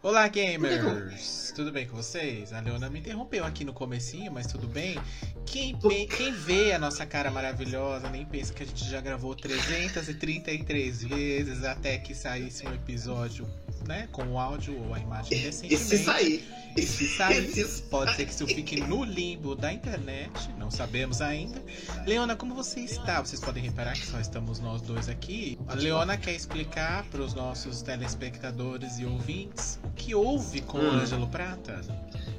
Olá, gamers! Tudo bem com vocês? A Leona me interrompeu aqui no comecinho, mas tudo bem? Quem, quem vê a nossa cara maravilhosa nem pensa que a gente já gravou 333 vezes até que saísse um episódio, né? Com o áudio ou a imagem recentemente. E se sair? E se sair, pode ser que isso fique no limbo da internet, não sabemos ainda. Leona, como você está? Vocês podem reparar que só estamos nós dois aqui. A Leona quer explicar para os nossos telespectadores e ouvintes o que houve com hum. o Ângelo Prata.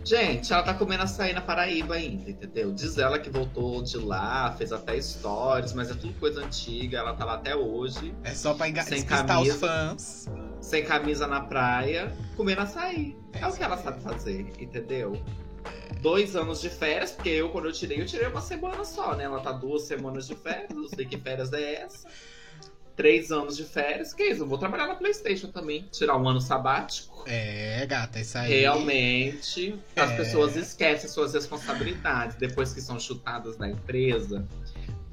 Gente, ela tá comendo açaí na Paraíba ainda, entendeu? Diz ela que voltou de lá, fez até stories, mas é tudo coisa antiga, ela tá lá até hoje. É só pra engajar os fãs. Sem camisa na praia, comendo açaí. É, é o que ela sabe fazer, entendeu? Dois anos de férias, porque eu, quando eu tirei, eu tirei uma semana só, né? Ela tá duas semanas de férias, não sei que férias é essa três anos de férias, que é isso? Eu vou trabalhar na PlayStation também, tirar um ano sabático. É, gata, isso aí. Realmente, é... as pessoas esquecem suas responsabilidades depois que são chutadas da empresa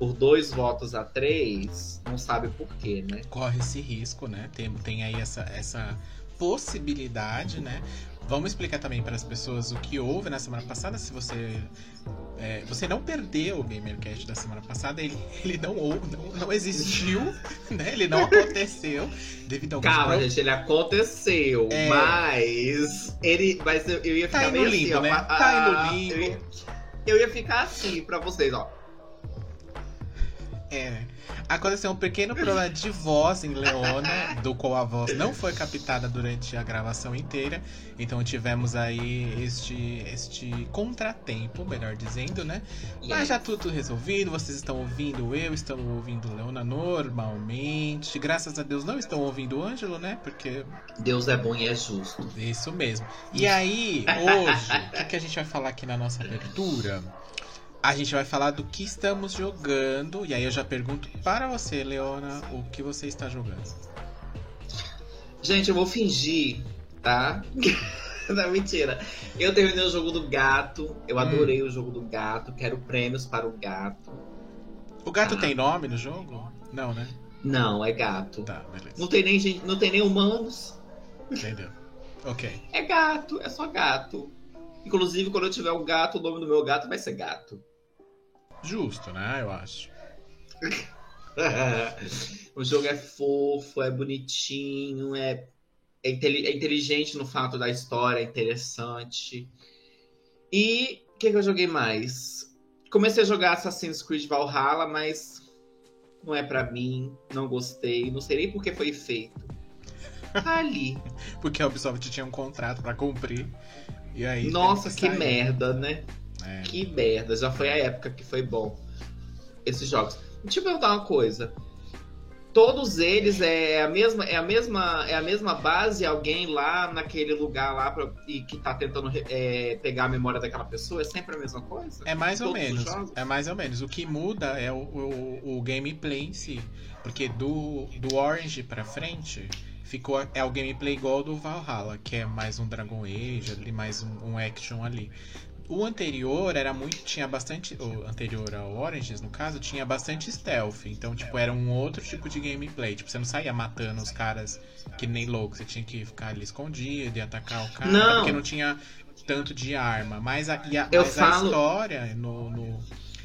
por dois votos a três, não sabe por quê, né? Corre esse risco, né? Tem, tem aí essa, essa possibilidade, né? Vamos explicar também para as pessoas o que houve na semana passada. Se você é, você não perdeu o Gamercast da semana passada, ele, ele não, não, não existiu, né? Ele não aconteceu devido ao Calma, gente, ele aconteceu, é... mas ele, mas eu, eu ia tá ficar tá meio assim, limbo, assim, né? ó, tá indo limbo. Eu ia, eu ia ficar assim para vocês, ó. É. Aconteceu um pequeno problema de voz em Leona, do qual a voz não foi captada durante a gravação inteira. Então tivemos aí este, este contratempo, melhor dizendo, né? Mas já tudo resolvido, vocês estão ouvindo eu, estão ouvindo Leona normalmente. Graças a Deus não estão ouvindo o Ângelo, né? Porque. Deus é bom e é justo. Isso mesmo. E aí, hoje, o que, que a gente vai falar aqui na nossa abertura? A gente vai falar do que estamos jogando. E aí eu já pergunto para você, Leona, o que você está jogando. Gente, eu vou fingir, tá? Não, mentira. Eu terminei o jogo do gato. Eu hum. adorei o jogo do gato. Quero prêmios para o gato. O gato ah. tem nome no jogo? Não, né? Não, é gato. Tá, beleza. Não tem nem gente, não tem nem humanos. Entendeu? Ok. É gato, é só gato. Inclusive, quando eu tiver um gato, o nome do meu gato vai ser gato. Justo, né? Eu acho. o jogo é fofo, é bonitinho, é, é, é, inteligente no fato da história, é interessante. E o que, que eu joguei mais? Comecei a jogar Assassin's Creed Valhalla, mas não é para mim, não gostei, não sei nem por que foi feito. Tá ali. Porque a Ubisoft tinha um contrato para cumprir. E aí. Nossa, que, que merda, né? É. Que merda, já foi a época que foi bom esses jogos. Deixa eu perguntar uma coisa. Todos eles é a mesma é a mesma é a mesma base, alguém lá naquele lugar lá pra, e que tá tentando é, pegar a memória daquela pessoa, é sempre a mesma coisa? É mais ou menos. É mais ou menos. O que muda é o, o, o gameplay em si, porque do do Orange para frente ficou é o gameplay igual do Valhalla, que é mais um Dragon Age, ali mais um, um action ali o anterior era muito. Tinha bastante. O anterior ao Oranges, no caso, tinha bastante stealth. Então, tipo, era um outro tipo de gameplay. Tipo, você não saía matando os caras que nem louco. Você tinha que ficar ali escondido e atacar o cara. Não. Porque não tinha tanto de arma. Mas a, a, eu mas falo... a história no, no,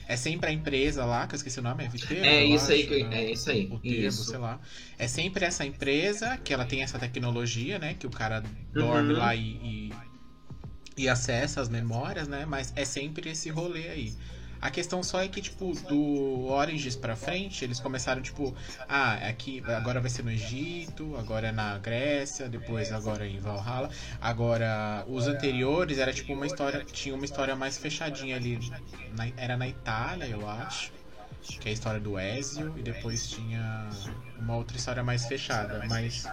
É sempre a empresa lá, que eu esqueci o nome, é Viteiro? É isso acho, aí, que, né? é isso aí. O termo, isso. sei lá. É sempre essa empresa que ela tem essa tecnologia, né? Que o cara dorme uhum. lá e, e e acessa as memórias, né? Mas é sempre esse rolê aí. A questão só é que, tipo, do Origins pra frente, eles começaram, tipo, ah, aqui agora vai ser no Egito, agora é na Grécia, depois agora é em Valhalla. Agora, os anteriores era tipo uma história, tinha uma história mais fechadinha ali. Na, era na Itália, eu acho. Que é a história do Ezio, e depois tinha uma outra história mais fechada, mas.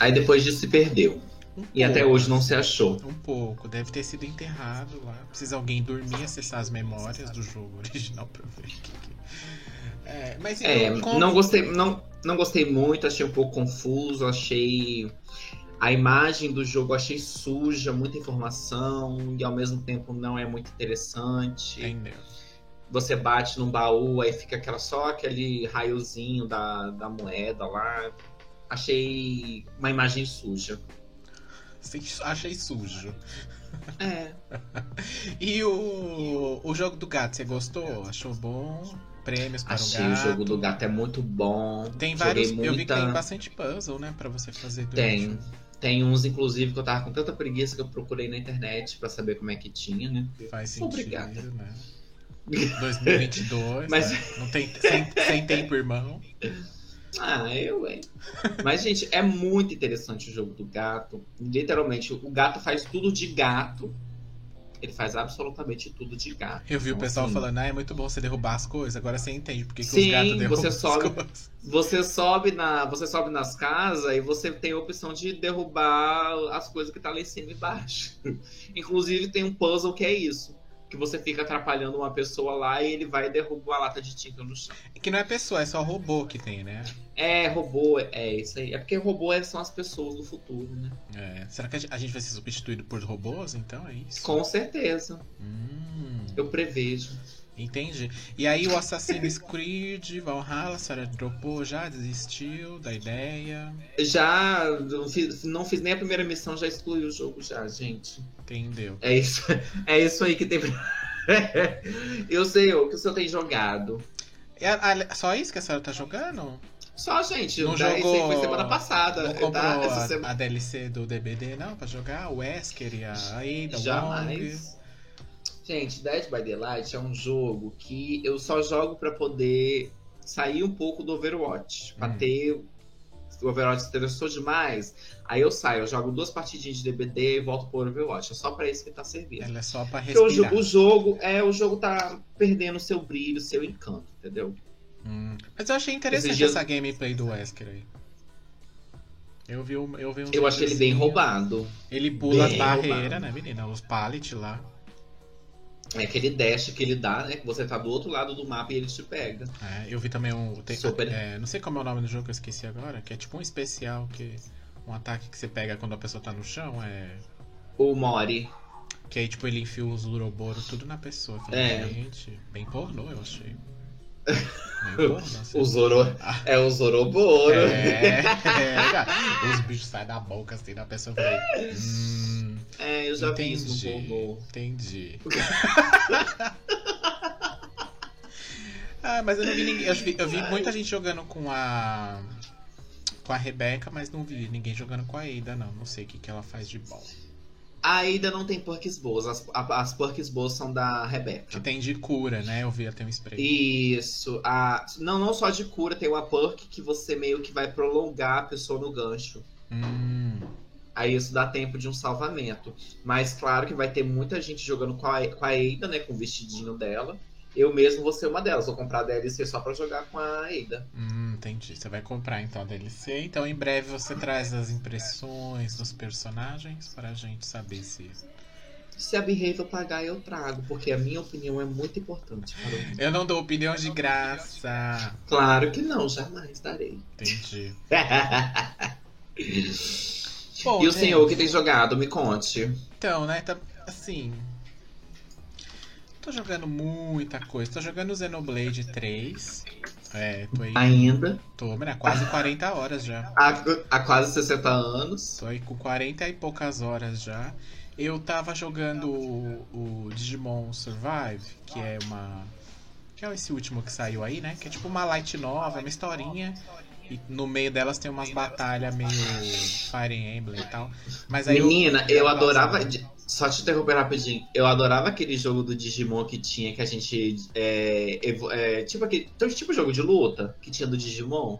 Aí depois disso se perdeu. Um e pouco, até hoje não se achou. Um pouco, deve ter sido enterrado lá. Precisa alguém dormir e acessar as memórias do jogo original pra ver o que, É, mas é, como... não gostei, não, não gostei muito, achei um pouco confuso, achei a imagem do jogo achei suja, muita informação e ao mesmo tempo não é muito interessante. Entendeu. Você bate num baú, aí fica aquela, só aquele raiozinho da, da moeda lá. Achei uma imagem suja. Achei sujo. É. E o, o jogo do gato, você gostou? Achou bom? Prêmios para Achei o gato? o jogo do gato é muito bom. Tem Joguei vários. Eu vi que muita- tem bastante puzzle, né? Pra você fazer durante Tem. Tem uns, inclusive, que eu tava com tanta preguiça que eu procurei na internet pra saber como é que tinha, né? Faz sentido, Obrigada. né? 2022, Mas- né? Não tem sem, sem tempo, irmão. Ah, eu, hein? Mas, gente, é muito interessante o jogo do gato. Literalmente, o gato faz tudo de gato. Ele faz absolutamente tudo de gato. Eu vi o Então, pessoal assim, falando, ah, é muito bom você derrubar as coisas. Agora você entende porque que Sim, os gatos derrubam você as sobe- coisas. Você sobe, na, você sobe nas casas e você tem a opção de derrubar as coisas que tá lá em cima e embaixo. Inclusive tem um puzzle que é isso. Que você fica atrapalhando uma pessoa lá e ele vai derrubar a lata de tinta no chão. Que não é pessoa, é só robô que tem, né? É, robô, é isso aí. É porque robô é- são as pessoas do futuro, né? É. Será que a gente- a gente vai ser substituído por robôs, então? É isso? Com certeza. Hum, Eu prevejo. Entendi. E aí o Assassin's Creed, Valhalla, a senhora dropou já, desistiu da ideia. Já não fiz, não fiz nem a primeira missão, já excluí o jogo já, gente. Entendeu? É isso, é isso aí que tem. Eu sei o que o senhor tem jogado. É, a- só isso que a senhora tá jogando? Só, gente, Não jogou- foi semana passada. Não comprou tá? A, semana... a DLC do DBD, não, pra jogar? O Wesker e a Ada, o Wong? Gente, Dead by Daylight é um jogo que eu só jogo pra poder sair um pouco do Overwatch. Pra Hum. ter. O Overwatch se interessou demais. Aí eu saio, eu jogo duas partidinhas de DBD e volto pro Overwatch. É só pra isso que tá servindo. Ela é só pra Porque o, respirar. jo- o jogo, é, o jogo tá perdendo seu brilho, seu encanto, entendeu? Hum. Mas eu achei interessante essa gameplay do Wesker aí. Eu vi, um- eu vi uns Eu achei ele bem roubado. Ele pula as Bem barreiras, roubado. né, menina? Os pallets lá. É aquele dash que ele dá, né? Que você tá do outro lado do mapa e ele te pega. É, eu vi também um. Tem, Super. é, não sei como é o nome do jogo que eu esqueci agora, que é tipo um especial que. Um ataque que você pega quando a pessoa tá no chão, é. O Mori. Que aí, tipo, ele enfia os Uroboro tudo na pessoa. Falei, É. Gente, bem pornô, eu achei. Bem pornô, assim. O Zoro. É o Zoroboro. É, é, cara. Os bichos saem da boca assim da pessoa. Eu falei, hum, É, eu já vi entendi. isso no pornô. Entendi. ah, mas eu não vi ninguém. Eu vi, eu vi muita gente jogando com a. Com a Rebeca, mas não vi ninguém jogando com a Ada, não. Não sei o que, que ela faz de bom. A Ada não tem perks boas. As, as perks boas são da Que Rebeca. tem de cura, né? Eu vi até um spray. Isso. A, não, não só de cura, tem uma perk que você meio que vai prolongar a pessoa no gancho. Hum, Aí isso dá tempo de um salvamento. Mas claro que vai ter muita gente jogando com a, com a Ada, né? Com o vestidinho dela. Eu mesmo vou ser uma delas. Vou comprar a DLC só pra jogar com a Ada. hum, entendi. Você vai comprar então a DLC. Então em breve você traz as impressões dos personagens pra gente saber se. Se a Behavior pagar, eu trago. Porque a minha opinião é muito importante. Eu não dou opinião de graça. Claro que não, jamais darei. Entendi. e Bom, o gente, senhor que tem jogado, me conte. Então, né? Tá, assim. Tô jogando muita coisa. Tô jogando Xenoblade 3. É, tô aí. Ainda, Tô, né, quase 40 horas já. há, há quase 60 anos. Tô aí com 40 e poucas horas já. Eu tava jogando o, o Digimon Survive, que é uma. Que é esse último que saiu aí, né? Que é tipo uma light nova, uma historinha. E no meio delas tem umas batalhas meio Fire Emblem e tal. Mas aí Menina, eu Nossa, adorava. né? Só te interromper rapidinho. Eu adorava aquele jogo do Digimon que tinha, que a gente. É, é, tipo aquele. Tipo jogo de luta que tinha do Digimon.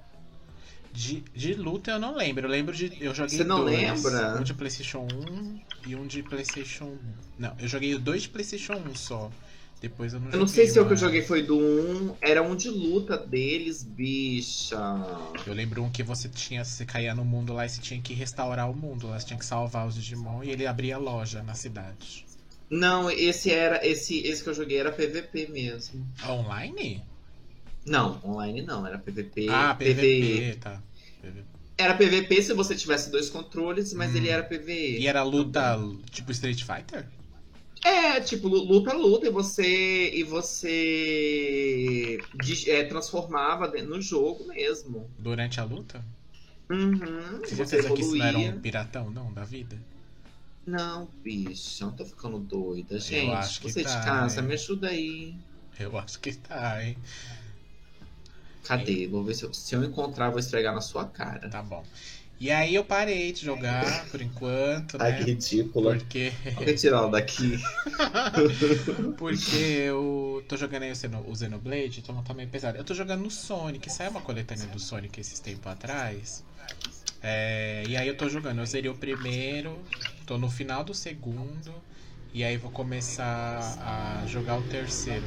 De, de luta eu não lembro. Eu lembro de. Eu joguei Você não dois. lembra? Um de PlayStation 1 e um de PlayStation. Não, eu joguei dois de PlayStation 1 só. Depois eu não Eu não sei se o que eu joguei foi do 1. Era um de luta deles, bicha. Eu lembro um que você tinha. Você caía no mundo lá e você tinha que restaurar o mundo. Lá você tinha que salvar os Digimon e ele abria loja na cidade. Não, esse era. Esse, esse que eu joguei era PVP mesmo. Online? Não, online não, era PVP. ah, PVE. PVP, tá. PVP. Era PVP se você tivesse dois controles, mas Hum. ele era PVE. E era luta tipo Street Fighter? É, tipo, lu- luta, luta, e você. E você. é, transformava no jogo mesmo. Durante a luta? Uhum. Você Você que isso não era um piratão, não, da vida? Não, bicho, não tô ficando doida. acho Gente, que você tá, de casa, hein? me ajuda aí. Eu acho que tá, hein? Cadê? Vou ver se eu, se eu encontrar, vou esfregar na sua cara. Tá bom. E aí eu parei de jogar por enquanto, né? ridícula. Porque, Vou retirar ela daqui. porque eu tô jogando aí o, Xeno, o Xenoblade, então tá meio pesado. Eu tô jogando no Sonic, saiu uma coletânea do Sonic esses tempos atrás. É, e aí eu tô jogando, eu zerei o primeiro, tô no final do segundo, e aí vou começar a jogar o terceiro.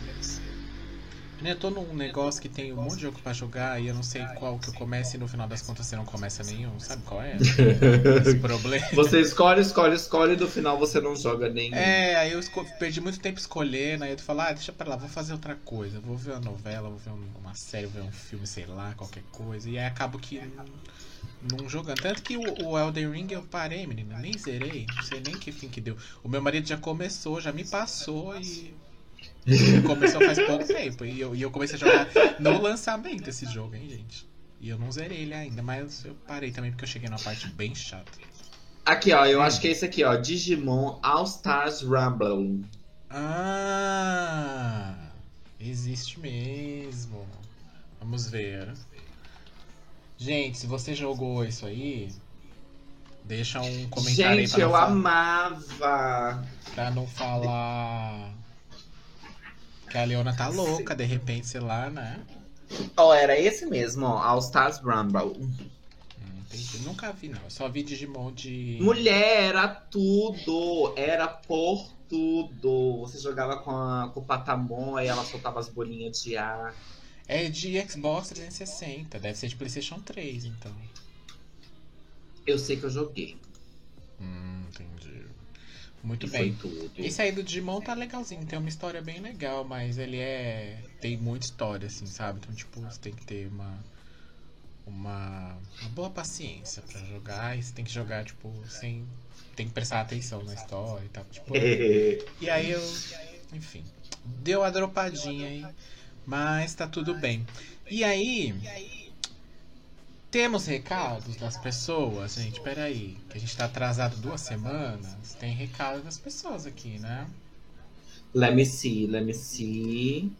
Eu tô num negócio que tem um monte de jogo pra jogar e eu não sei qual que eu começo e no final das contas você não começa nenhum, sabe qual é? Esse problema. Você escolhe, escolhe, escolhe e no final você não joga nenhum. É, aí eu perdi muito tempo escolhendo, aí eu falo, ah, deixa pra lá, vou fazer outra coisa, vou ver uma novela, vou ver um- uma série, vou ver um filme, sei lá, qualquer coisa, e aí acabo que não, não jogando. Tanto que o, o Elden Ring eu parei, menina, nem zerei, não sei nem que fim que deu. O meu marido já começou, já me passou e. Começou faz pouco tempo. E eu, e eu comecei a jogar no lançamento esse jogo, hein, gente. E eu não zerei ele ainda, mas eu parei também porque eu cheguei numa parte bem chata. Aqui, ó, eu acho que é esse aqui, ó. Digimon All Stars Rumble. Ah, existe mesmo. Vamos ver. Gente, se você jogou isso aí, deixa um comentário aí Gente, pra eu não, fa- amava. pra não falar que a Leona tá louca, de repente, sei lá, né? Ó, era esse mesmo, ó. All Stars Rumble. Hum, entendi. Nunca vi, não. Eu só vi Digimon de. Mulher, era tudo. Era por tudo. Você jogava com, a, com o Patamon, aí ela soltava as bolinhas de ar. É de Xbox 360. Deve ser de PlayStation 3, então. Eu sei que eu joguei. Hum, entendi. Muito E bem. Esse aí do Digimon tá legalzinho, tem uma história bem legal, mas ele é. tem muita história, assim, sabe? Então, tipo, você tem que ter uma. Uma, uma boa paciência pra jogar e você tem que jogar, tipo, sem. Tem que prestar atenção na história e tal. Tipo, e aí eu. Enfim. Deu a dropadinha aí. Mas tá tudo bem. E aí. Temos recados das pessoas, gente. Peraí. Que a gente tá atrasado duas semanas. Tem recado das pessoas aqui, né? let me see, let me see.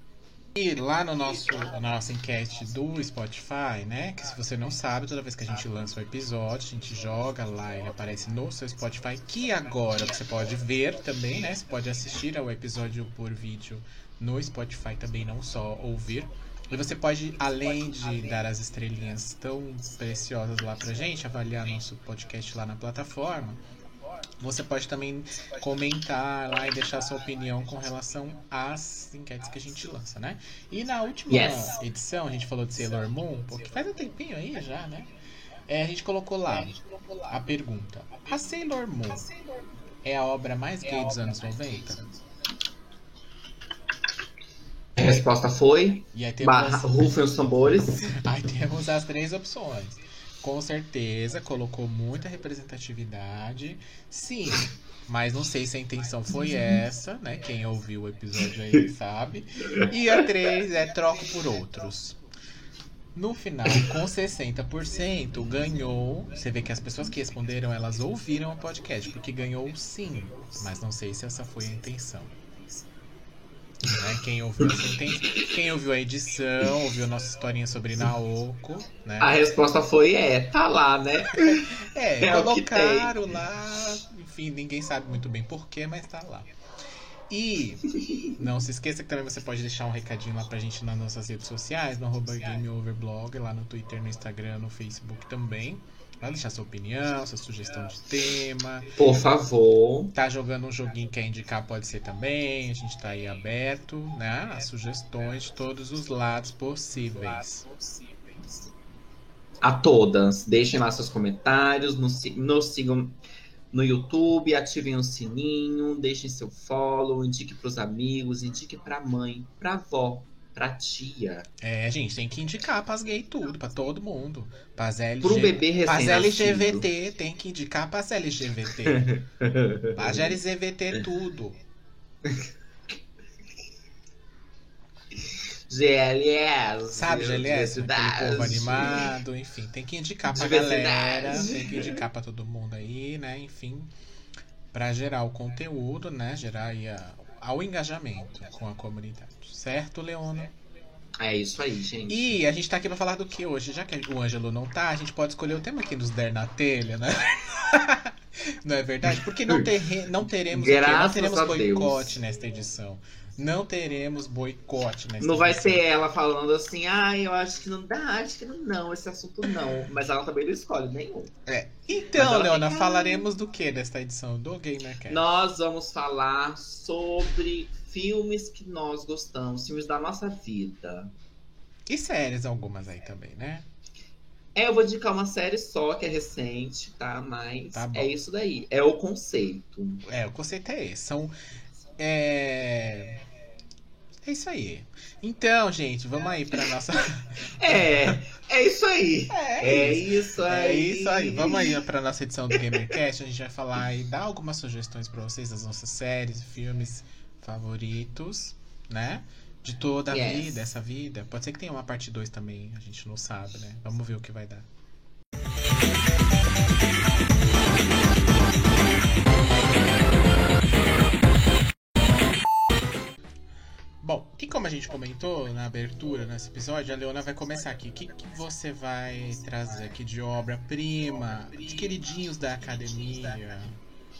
E lá no nosso, na nossa enquete do Spotify, né? Que se você não sabe, toda vez que a gente lança um episódio, a gente joga lá, ele aparece no seu Spotify, que agora você pode ver também, né? Você pode assistir ao episódio por vídeo no Spotify também, não só ouvir. E você pode, além de dar as estrelinhas tão preciosas lá pra gente, avaliar nosso podcast lá na plataforma, você pode também comentar lá e deixar sua opinião com relação às enquetes que a gente lança, né? E na última Yes. edição a gente falou de Sailor Moon, porque faz um tempinho aí já, né? É, a gente colocou lá a pergunta: A Sailor Moon é a obra mais gay dos anos 90? A resposta foi. E aí temos, Barra, rufem os tambores. aí temos as três opções. Com certeza colocou muita representatividade. Sim, mas não sei se a intenção foi essa, né? Quem ouviu o episódio aí sabe. E a 3 é troco por outros. No final, com 60%, ganhou. Você vê que as pessoas que responderam, elas ouviram o podcast, porque ganhou sim. Mas não sei se essa foi a intenção. Né? Quem ouviu intenção. Quem ouviu a edição, ouviu a nossa historinha sobre Naoko, né? A resposta foi é, tá lá, né? É, É colocaram lá, enfim, ninguém sabe muito bem porquê, mas tá lá. E não se esqueça que também você pode deixar um recadinho lá pra gente nas nossas redes sociais, no arroba GameOverblog, lá no Twitter, no Instagram, no Facebook também. Vai deixar sua opinião, sua sugestão de tema. Por favor. Tá jogando um joguinho que quer indicar, pode ser também. A gente tá aí aberto, né? A sugestões de todos os lados possíveis. A todas. Deixem lá seus comentários, nos, si- nos sigam no YouTube, ativem o sininho, deixem seu follow, indique pros amigos, indique pra mãe, pra avó, pra tia, É, gente, tem que indicar pras gay tudo, pra todo mundo. Pras LG... pro bebê Pras recém-nascido. LGBT, tem que indicar pras LGBT. Pras LGBT tudo. GLS. Sabe, GLS? Aquele povo animado, enfim. Tem que indicar pra galera, tem que indicar pra todo mundo aí, né? Enfim. para gerar o conteúdo, né? Gerar aí a, ao engajamento com a comunidade. Certo, Leona? É isso aí, gente. E a gente tá aqui pra falar do que hoje? Já que o Ângelo não tá, a gente pode escolher o tema que nos der na telha, né? não é verdade? Porque não, ter, não teremos, não teremos boicote nesta edição. Não teremos boicote nessa Não vai ser ela falando assim, ah, eu acho que não dá, acho que não, não, esse assunto não. Mas ela também não escolhe nenhum. É. Então, Leona, tem... falaremos do que nesta edição do GamerCast? Nós vamos falar sobre filmes que nós gostamos, filmes da nossa vida. E séries algumas aí também, né? É, eu vou indicar uma série só, que é recente, tá? Mas tá é isso daí. É o conceito. É, o conceito é esse. São. É é isso aí. Então, gente, vamos aí pra nossa. é, é isso aí. É, é isso. aí. É isso aí. Vamos aí pra nossa edição do GamerCast. A gente vai falar e dar algumas sugestões pra vocês das nossas séries, filmes favoritos, né? De toda a yes. vida, essa vida. Pode ser que tenha uma parte 2 também, a gente não sabe, né? Vamos ver o que vai dar. Bom, e como a gente comentou na abertura nesse episódio, a Leona vai começar aqui. O que, que você vai trazer aqui de obra-prima, de queridinhos da academia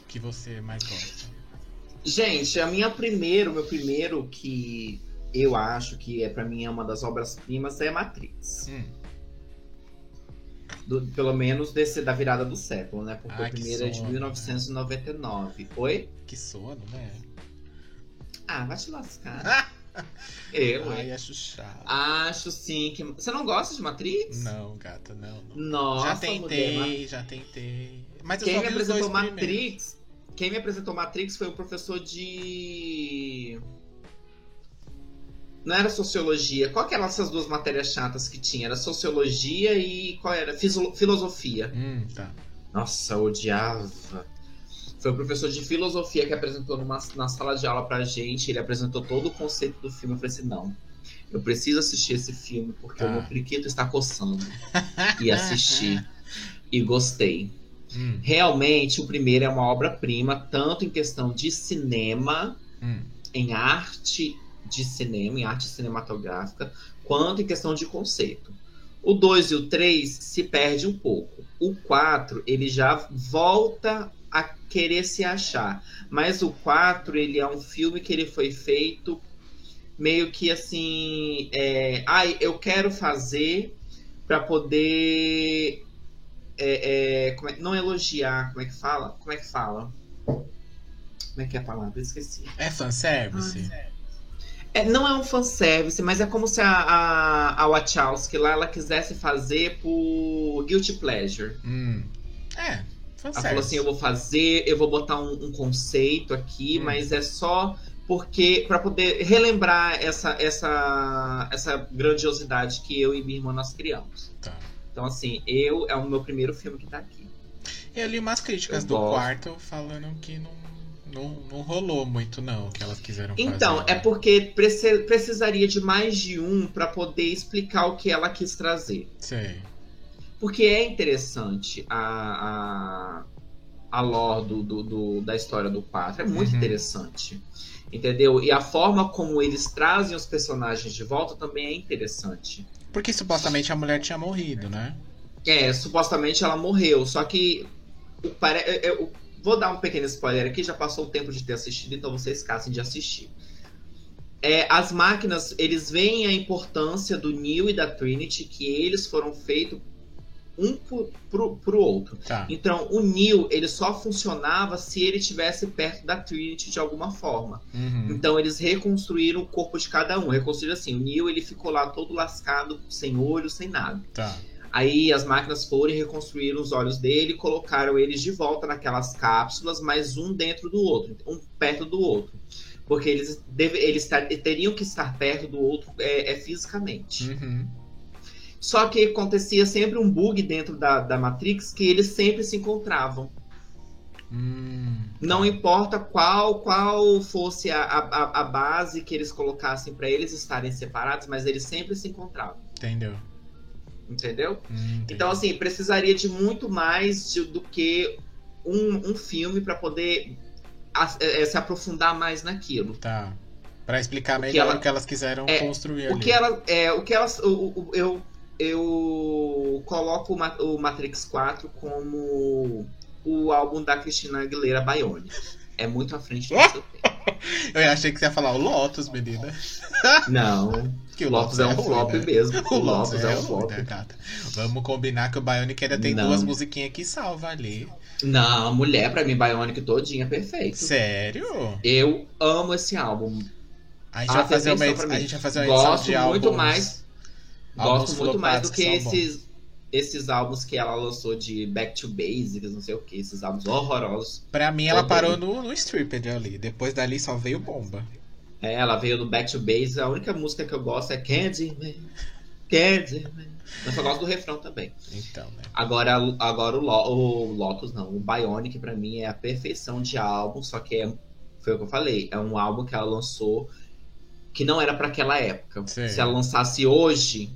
que você mais gosta? Gente, a minha primeiro, meu primeiro que eu acho que é para mim é uma das obras-primas é Matrix. Hum. Do, pelo menos desse da virada do século, né? Porque ah, o primeiro sono, é de 1999. Né? Oi? Que sono, né? Ah, vai te lascar. Eu, Ai, acho chato. Acho sim que. Você não gosta de Matrix? Não, gata, não. não. Nossa, já tentei, mulher, já tentei. Mas quem me apresentou Matrix. Quem me apresentou Matrix foi o professor de. Não era sociologia. Qual que eram essas duas matérias chatas que tinha? Era sociologia e qual era? Filosofia. Hum, tá. Nossa, eu odiava. Foi o professor de filosofia que apresentou numa, na sala de aula pra gente. Ele apresentou todo o conceito do filme. Eu falei assim: não, eu preciso assistir esse filme porque o meu priquito está coçando. E assisti. e gostei. Hum. Realmente, o primeiro é uma obra-prima, tanto em questão de cinema, hum. em arte de cinema, em arte cinematográfica, quanto em questão de conceito. O 2 e o 3 se perde um pouco. O 4, ele já volta a querer se achar. Mas o 4, ele é um filme que ele foi feito meio que assim, é, ai, ah, eu quero fazer para poder é, é, é, não elogiar, como é que fala? Como é que fala? Como é que é a palavra? Eu esqueci. É fanservice? Ah, é, não é um fanservice, mas é como se a, a, a Wachowski lá ela quisesse fazer por Guilty Pleasure. Hum. É, ela falou assim: eu vou fazer, eu vou botar um, um conceito aqui, hum. mas é só porque para poder relembrar essa, essa, essa grandiosidade que eu e minha irmã nós criamos. Então, assim, eu é o meu primeiro filme que tá aqui. Eu li umas críticas eu do gosto. quarto falando que não, não, não rolou muito, não, que elas quiseram então, fazer. Então, é porque precisaria de mais de um para poder explicar o que ela quis trazer. Sei. Porque é interessante a, a, a lore do, do, do da história do 4. É muito uhum. interessante. Entendeu? E a forma como eles trazem os personagens de volta também é interessante. Porque supostamente a mulher tinha morrido, né? É, supostamente ela morreu. Só que. Pare... Eu vou dar um pequeno spoiler aqui, já passou o tempo de ter assistido, então vocês escassem de assistir. É, as máquinas, eles veem a importância do Neo e da Trinity, que eles foram feitos um pro, pro, pro outro. Tá. Então, o Neil, ele só funcionava se ele estivesse perto da Trinity de alguma forma. Uhum. Então, eles reconstruíram o corpo de cada um. Reconstruíram assim, o Neil, ele ficou lá todo lascado, sem olho, sem nada. Tá. Aí as máquinas foram e reconstruíram os olhos dele, colocaram eles de volta naquelas cápsulas, mas um dentro do outro, um perto do outro. Porque eles, deve, eles teriam que estar perto do outro é, é fisicamente. Uhum. Só que acontecia sempre um bug dentro da, da Matrix que eles sempre se encontravam. Hum. Não importa qual qual fosse a, a, a base que eles colocassem para eles estarem separados, mas eles sempre se encontravam. Entendeu? Entendeu? Hum, então, assim, precisaria de muito mais de, do que um, um filme para poder a, é, se aprofundar mais naquilo. Tá. Pra explicar o melhor ela, o que elas quiseram é, construir o ali. Que ela, é, o que elas. O, o, eu, eu coloco o Matrix 4 como o álbum da Cristina Aguilera Bionic. É muito à frente do seu tempo. Eu achei que você ia falar o Lotus, menina. Não. Que o Lotus, Lotus é, um ruim, flop né? mesmo. O, o Lotus, Lotus é, é um flop. Né, Vamos combinar que o Bionic ainda tem Não. duas musiquinhas que salva ali. Não, mulher, pra mim, Bionic todinha é perfeito. Sério? Eu amo esse álbum. A gente, vai fazer, uma, a gente vai fazer uma Gosto de muito álbuns, mais. Gosto muito mais do que, que esses, esses álbuns que ela lançou de Back to Basics, não sei o que, esses álbuns horrorosos. Pra mim, ela parou no, no Stripped ali. Depois dali só veio bomba. É, ela veio do Back to Basics. A única música que eu gosto é Candyman. Candyman. Eu só gosto do refrão também. Então, né? Agora, agora o, Lo, o Lotus, não. O Bionic, pra mim, é a perfeição de álbum. Só que é, foi o que eu falei. É um álbum que ela lançou que não era para aquela época. Sim. Se ela lançasse hoje,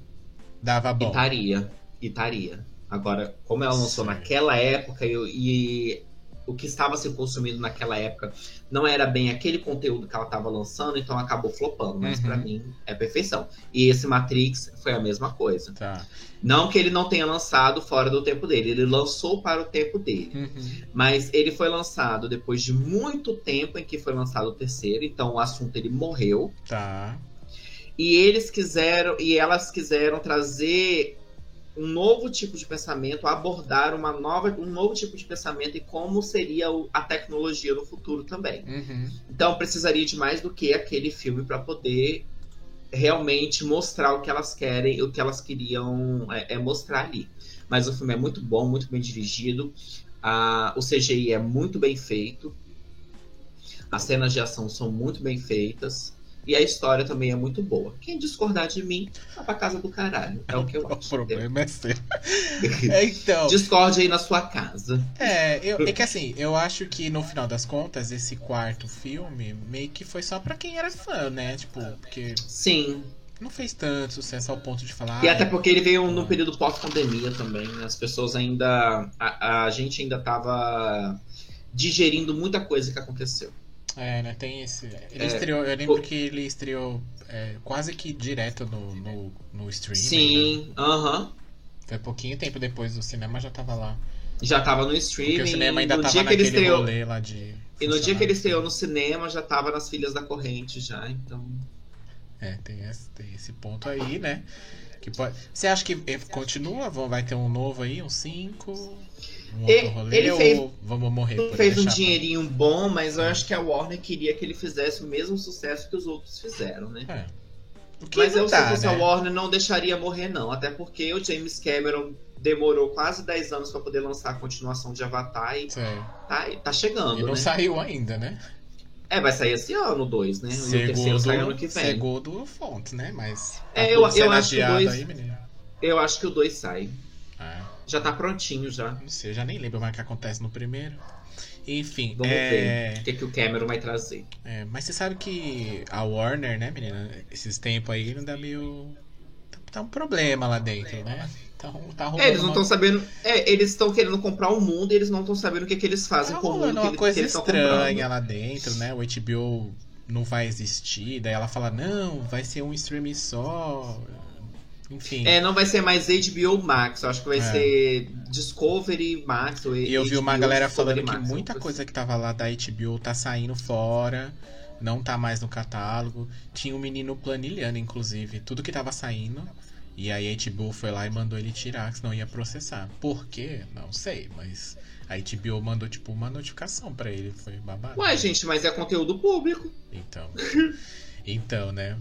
dava bom. Estaria. Estaria. Agora, como ela lançou Sim. naquela época e, e o que estava se consumindo naquela época não era bem aquele conteúdo que ela estava lançando, então acabou flopando. Mas uhum. para mim é perfeição. E esse Matrix foi a mesma coisa. Tá. Não que ele não tenha lançado fora do tempo dele, ele lançou para o tempo dele. Uhum. Mas ele foi lançado depois de muito tempo em que foi lançado o terceiro, então o assunto ele morreu. Tá. E eles quiseram, e elas quiseram trazer um novo tipo de pensamento, abordar uma nova, um novo tipo de pensamento e como seria a tecnologia no futuro também. Uhum. Então precisaria de mais do que aquele filme para poder realmente mostrar o que elas querem, o que elas queriam é, é mostrar ali. Mas o filme é muito bom, muito bem dirigido, a, o CGI é muito bem feito, as cenas de ação são muito bem feitas. E a história também é muito boa. Quem discordar de mim, vai pra casa do caralho. É o que eu acho. O problema é seu. é, então. Discorde aí na sua casa. É, eu, é que assim, eu acho que no final das contas, esse quarto filme meio que foi só pra quem era fã, né? Tipo, porque. Sim. Não fez tanto sucesso ao ponto de falar. E até porque ele veio no período pós-pandemia também. Né? As pessoas ainda. A, a gente ainda tava digerindo muita coisa que aconteceu. É, né? Tem esse. Ele é, estreou, eu lembro o... que ele estreou é, quase que direto no, no, no streaming. Sim, né? aham. Né? Uh -huh. Foi pouquinho tempo depois do cinema já tava lá. Já tava no streaming. Porque o cinema ainda tava dia que ele estreou... rolê lá de. E no dia que ele estreou no cinema já tava nas filhas da corrente já, então. É, tem esse, tem esse ponto aí, né? Que pode... Você acha que continua? Vai ter um novo aí, um 5? Um ele, rolê, ele fez, vamos morrer por fez um dinheirinho bom, mas eu acho que a Warner queria que ele fizesse o mesmo sucesso que os outros fizeram, né? É. Mas eu, tá, se fosse né? a Warner, não deixaria morrer, não. Até porque o James Cameron demorou quase 10 anos para poder lançar a continuação de Avatar e tá, tá chegando. E não né? saiu ainda, né? É, vai sair esse ano, dois, né? Segundo, e o terceiro sai ano que vem. Segundo fonte, né? Mas. É, eu, eu acho que o dois. Aí, eu acho que o 2 sai. É. Já tá prontinho já. Não sei, eu já nem lembro mais o que acontece no primeiro. Enfim. Vamos é... ver o que, que o Cameron vai trazer. É, mas você sabe que a Warner, né, menina? Esses tempos aí não dá meio. Tá um problema lá dentro, né? Tá, tá é, eles não estão uma... sabendo. É, eles estão querendo comprar o mundo e eles não estão sabendo o que, que eles fazem tá com o mundo. uma que, coisa que estranha lá dentro, né? O HBO não vai existir. Daí ela fala: não, vai ser um streaming só. Enfim. É, não vai ser mais HBO Max, eu acho que vai é. ser Discovery Max. Ou e eu vi uma galera falando Max, que muita coisa que tava lá da HBO tá saindo fora, não tá mais no catálogo. Tinha um menino planilhando, inclusive, tudo que tava saindo. E aí a HBO foi lá e mandou ele tirar, senão ia processar. Por quê? Não sei, mas a HBO mandou, tipo, uma notificação para ele. Foi babado. Ué, gente, mas é conteúdo público. Então. então, né?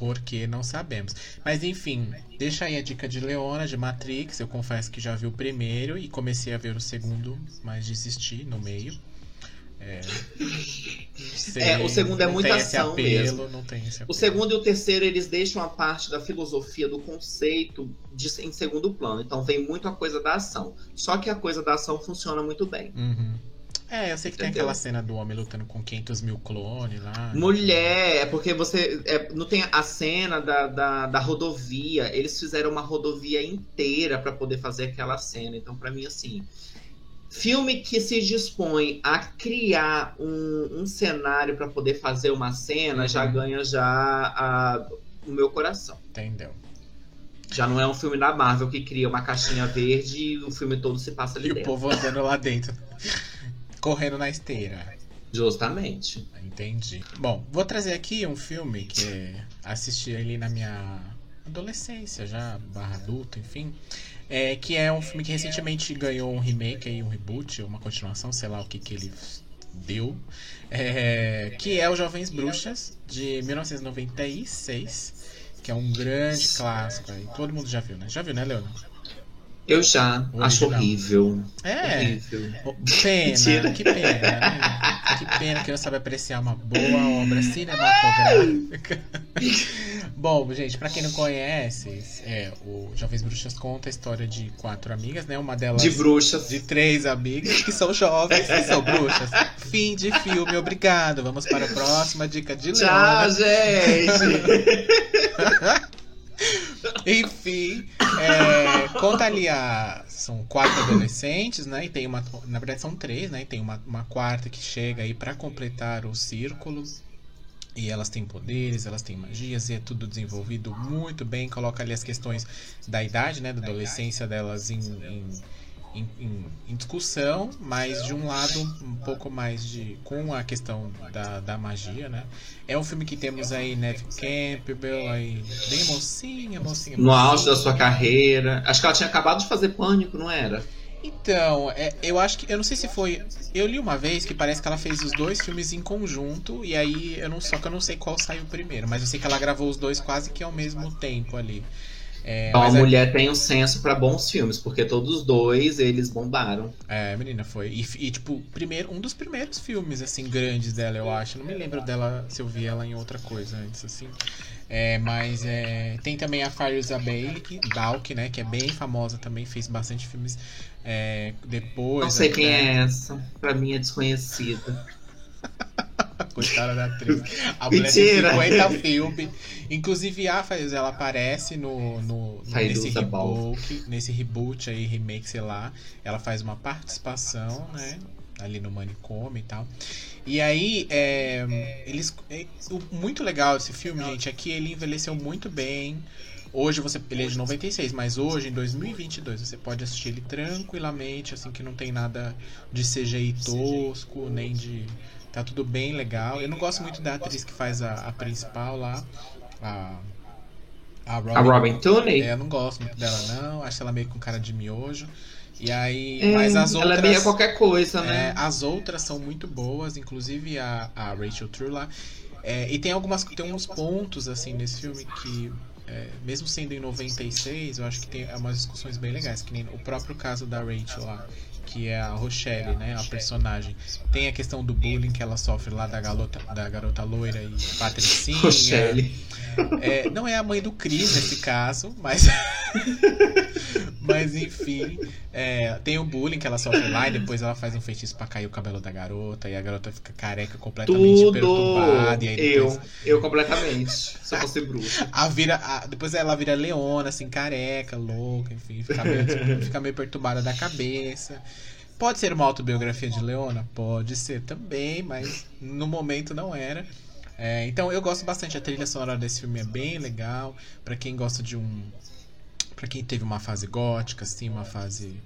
Porque não sabemos. Mas enfim, deixa aí a dica de Leona, de Matrix. Eu confesso que já vi o primeiro e comecei a ver o segundo, mas desisti no meio. É, sei, é o segundo é muita ação apelo, mesmo. O segundo e o terceiro eles deixam a parte da filosofia do conceito de, em segundo plano. Então vem muito a coisa da ação. Só que a coisa da ação funciona muito bem. Uhum. É, eu sei que Entendeu? tem aquela cena do homem lutando com 500 mil clones lá. Mulher, é porque você. É, não tem a cena da, da, da, rodovia. Eles fizeram uma rodovia inteira para poder fazer aquela cena. Então, para mim, assim. Filme que se dispõe a criar um, um cenário para poder fazer uma cena já Uhum. ganha já a- o meu coração. Entendeu? Já não é um filme da Marvel que cria uma caixinha verde e o filme todo se passa ali E o dentro. povo andando lá dentro. Correndo na esteira. Justamente. Entendi. Bom, vou trazer aqui um filme que assisti ali na minha adolescência, já, barra adulto, enfim. É, que é um filme que recentemente ganhou um remake aí, um reboot, uma continuação, sei lá o que que ele deu. É, que é o Jovens Bruxas, de 1996. Que é um grande clássico aí. Todo mundo já viu, né? Já viu, né, Leona? Eu já O acho original. horrível. É. Horrível. Pena, Mentira. que pena, né? Que pena que não sabe apreciar uma boa obra cinematográfica. Bom, gente, pra quem não conhece, é, o Jovens Bruxas conta a história de quatro amigas, né? Uma delas De bruxas. de três amigas que são jovens e são bruxas. Fim de filme, obrigado. Vamos para a próxima dica de Tchau, Leona. gente! Enfim, é, conta ali a. São quatro adolescentes, né? E tem uma. Na verdade, são três, né? E tem uma, uma quarta que chega aí pra completar o círculo. E elas têm poderes, elas têm magias, e é tudo desenvolvido muito bem. Coloca ali as questões da idade, né? Da adolescência delas em, em, em, em- em discussão, mas de um lado um pouco mais de. com a questão da, da magia, né? É um filme que temos aí Neve Campbell, aí bem mocinha, mocinha. No auge da mocinha. sua carreira. Acho que ela tinha acabado de fazer pânico, não era? Então, é, eu acho que. Eu não sei se foi. Eu li uma vez que parece que ela fez os dois filmes em conjunto. E aí, eu não, só que eu não sei qual saiu primeiro. Mas eu sei que ela gravou os dois quase que ao mesmo tempo ali. É, Então, a é- mulher tem um senso pra bons filmes, porque todos os dois eles bombaram. É, menina, foi. E, e, tipo, primeiro, um dos primeiros filmes, assim, grandes dela, eu acho. Não me lembro dela se eu vi ela em outra coisa antes, assim. É, mas é, tem também a Fariza Balk, Balk, né? Que é bem famosa também, fez bastante filmes é, depois. Não sei até. quem é essa. Pra mim é desconhecida. Coitada da atriz. A mulher tem Mentira. 50 filmes. Inclusive a Faiz, ela aparece no, no, nesse reboot, nesse reboot aí, remake, sei lá. Ela faz uma participação, né? Ali no manicômio e tal. E aí, é, eles. é, o muito legal desse filme, gente, é que ele envelheceu muito bem. Hoje você. Ele é de 96, mas hoje, em 2022, você pode assistir ele tranquilamente, assim, que não tem nada de CGI tosco, nem de. Tá tudo bem legal. Eu não gosto muito da atriz que faz a, a principal lá. A. A Robin. A Robin Tooney? É, eu não gosto muito dela, não. Acho ela meio com cara de miojo. E aí. É, mas as ela outras. é meio qualquer coisa, É, né? as outras são muito boas, inclusive a, a Rachel True lá. É, e tem algumas tem uns pontos assim nesse filme que é, mesmo sendo em 96, eu acho que tem umas discussões bem legais, que nem o próprio caso da Rachel lá, que é a Rochelle, né, a personagem. Tem a questão do bullying que ela sofre lá da garota, da garota loira e patricinha. Rochelle. É, não é a mãe do Chris nesse caso, mas. mas enfim. é, tem o bullying que ela sofre lá e depois ela faz um feitiço pra cair o cabelo da garota e a garota fica careca completamente Tudo! perturbada. E aí depois. Eu, eu completamente. Se eu fosse bruxa. A vira, a- depois ela vira leona, assim, careca, louca, enfim, fica meio, fica meio perturbada da cabeça. Pode ser uma autobiografia de Leona? Pode ser também, mas no momento não era. É, então eu gosto bastante, a trilha sonora desse filme é bem legal. Pra quem gosta de um. Pra quem teve uma fase gótica, assim, uma fase.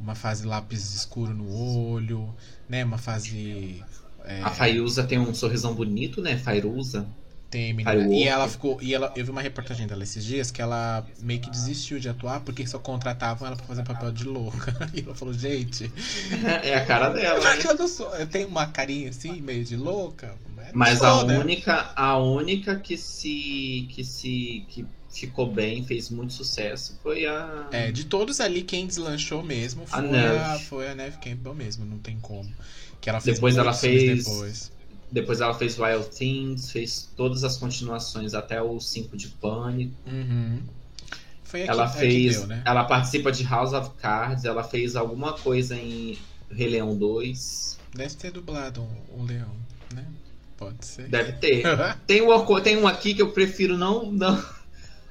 Uma fase lápis escuro no olho, né? Uma fase. é, A Fairuza tem um sorrisão bonito, né? Fairuza. tem, menina. E ela ficou. E ela, eu vi uma reportagem dela esses dias que ela meio que desistiu de atuar porque só contratavam ela pra fazer papel de louca. E ela falou, gente, É a cara dela. né? eu não sou. Eu tenho uma carinha assim, meio de louca. não Mas sou, a né? única, a única que se. que se. que ficou bem, fez muito sucesso, foi a. É, de todos ali, quem deslanchou mesmo A foi Neve. a, foi a Neve Campbell mesmo, não tem como. Que ela fez Depois ela fez- Depois. Depois ela fez Wild Things, fez todas as continuações até o 5 de Pânico. Uhum. Foi aqui, ela é que fez. deu, né? Ela participa de House of Cards, ela fez alguma coisa em Rei Leão 2. Deve ter dublado um leão, né? Pode ser. Deve ter. Tem um, tem um aqui que eu prefiro não, não,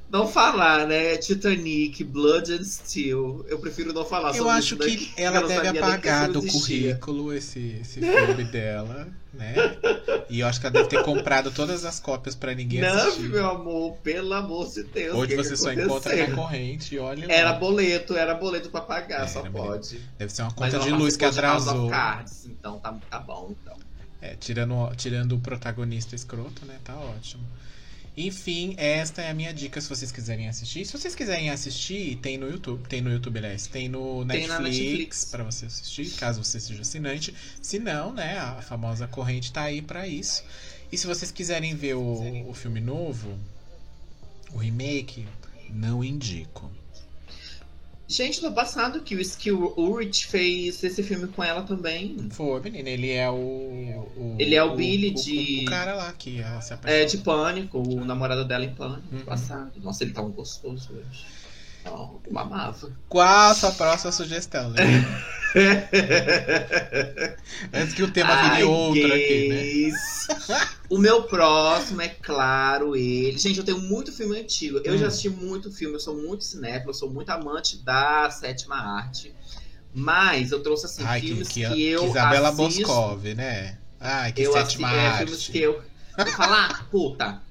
não falar, né? Titanic, Blood and Steel. Eu prefiro não falar Eu sobre acho isso que ela eu não deve apagar do currículo esse, esse filme dela, né? E eu acho que ela deve ter comprado todas as cópias pra ninguém Não, assistir. meu amor, pelo amor de Deus. Hoje você que só aconteceu? encontra na corrente e olha lá. Era boleto, era boleto pra pagar, É, só pode. Deve ser uma conta de luz que atrasou. Cards, então tá, tá bom, então. É, tirando, tirando o protagonista escroto, né? Tá ótimo. Enfim, esta é a minha dica se vocês quiserem assistir. Se vocês quiserem assistir, tem no YouTube. Tem no YouTube, aliás. Tem no Netflix, Netflix. pra você assistir, caso você seja assinante. Se não, né? A famosa corrente tá aí pra isso. E se vocês quiserem ver o, o filme novo, o remake, não indico. Gente, no passado que o Skill Ulrich fez esse filme com ela também. Foi, menina, ele é o. o- Ele é o Billy de- O, cara lá que ela se É, apaixonou. de Pânico, o namorado dela em Pânico, Uhum. passado. Nossa, ele tá um gostoso hoje. Eu amava. Qual a sua próxima sugestão, né? Antes que o tema vire outro aqui, né? O meu próximo é claro ele. Gente, eu tenho muito filme antigo. Eu Hum. já assisti muito filme, eu sou muito cinéfilo, eu sou muito amante da sétima arte. Mas eu trouxe assim Ai, que, filmes que, que, que eu Isabela assisto, Boscov, né? Ai, que eu sétima é, arte. filmes que eu vou falar, puta.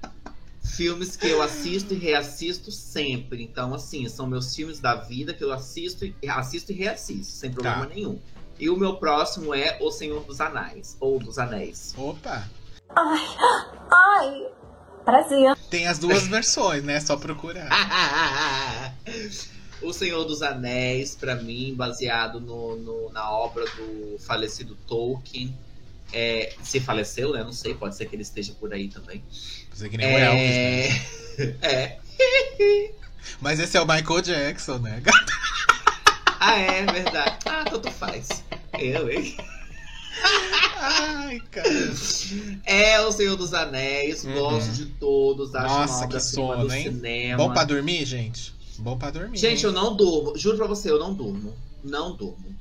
Filmes que eu assisto e reassisto sempre. Então, assim, são meus filmes da vida que eu assisto e assisto e reassisto, sem problema Tá. nenhum. E o meu próximo é O Senhor dos Anéis, ou dos Anéis. Opa! Ai, ai, prazer. Tem as duas versões, né? Só procurar. o Senhor dos Anéis, pra mim, baseado no, no- na obra do falecido Tolkien. É, se faleceu, né? Não sei, pode ser que ele esteja por aí também. Você que nem o Elvis, né? É... é. Mas esse é o Michael Jackson, né? Ah, é verdade. Ah, tanto faz. Eu, hein? Ai, cara. É o Senhor dos Anéis, Uhum. gosto de todos, acho Nossa, que sono, hein? cinema. Bom pra dormir, gente? Bom pra dormir. Gente, eu não durmo. Juro pra você, eu não durmo. Não durmo.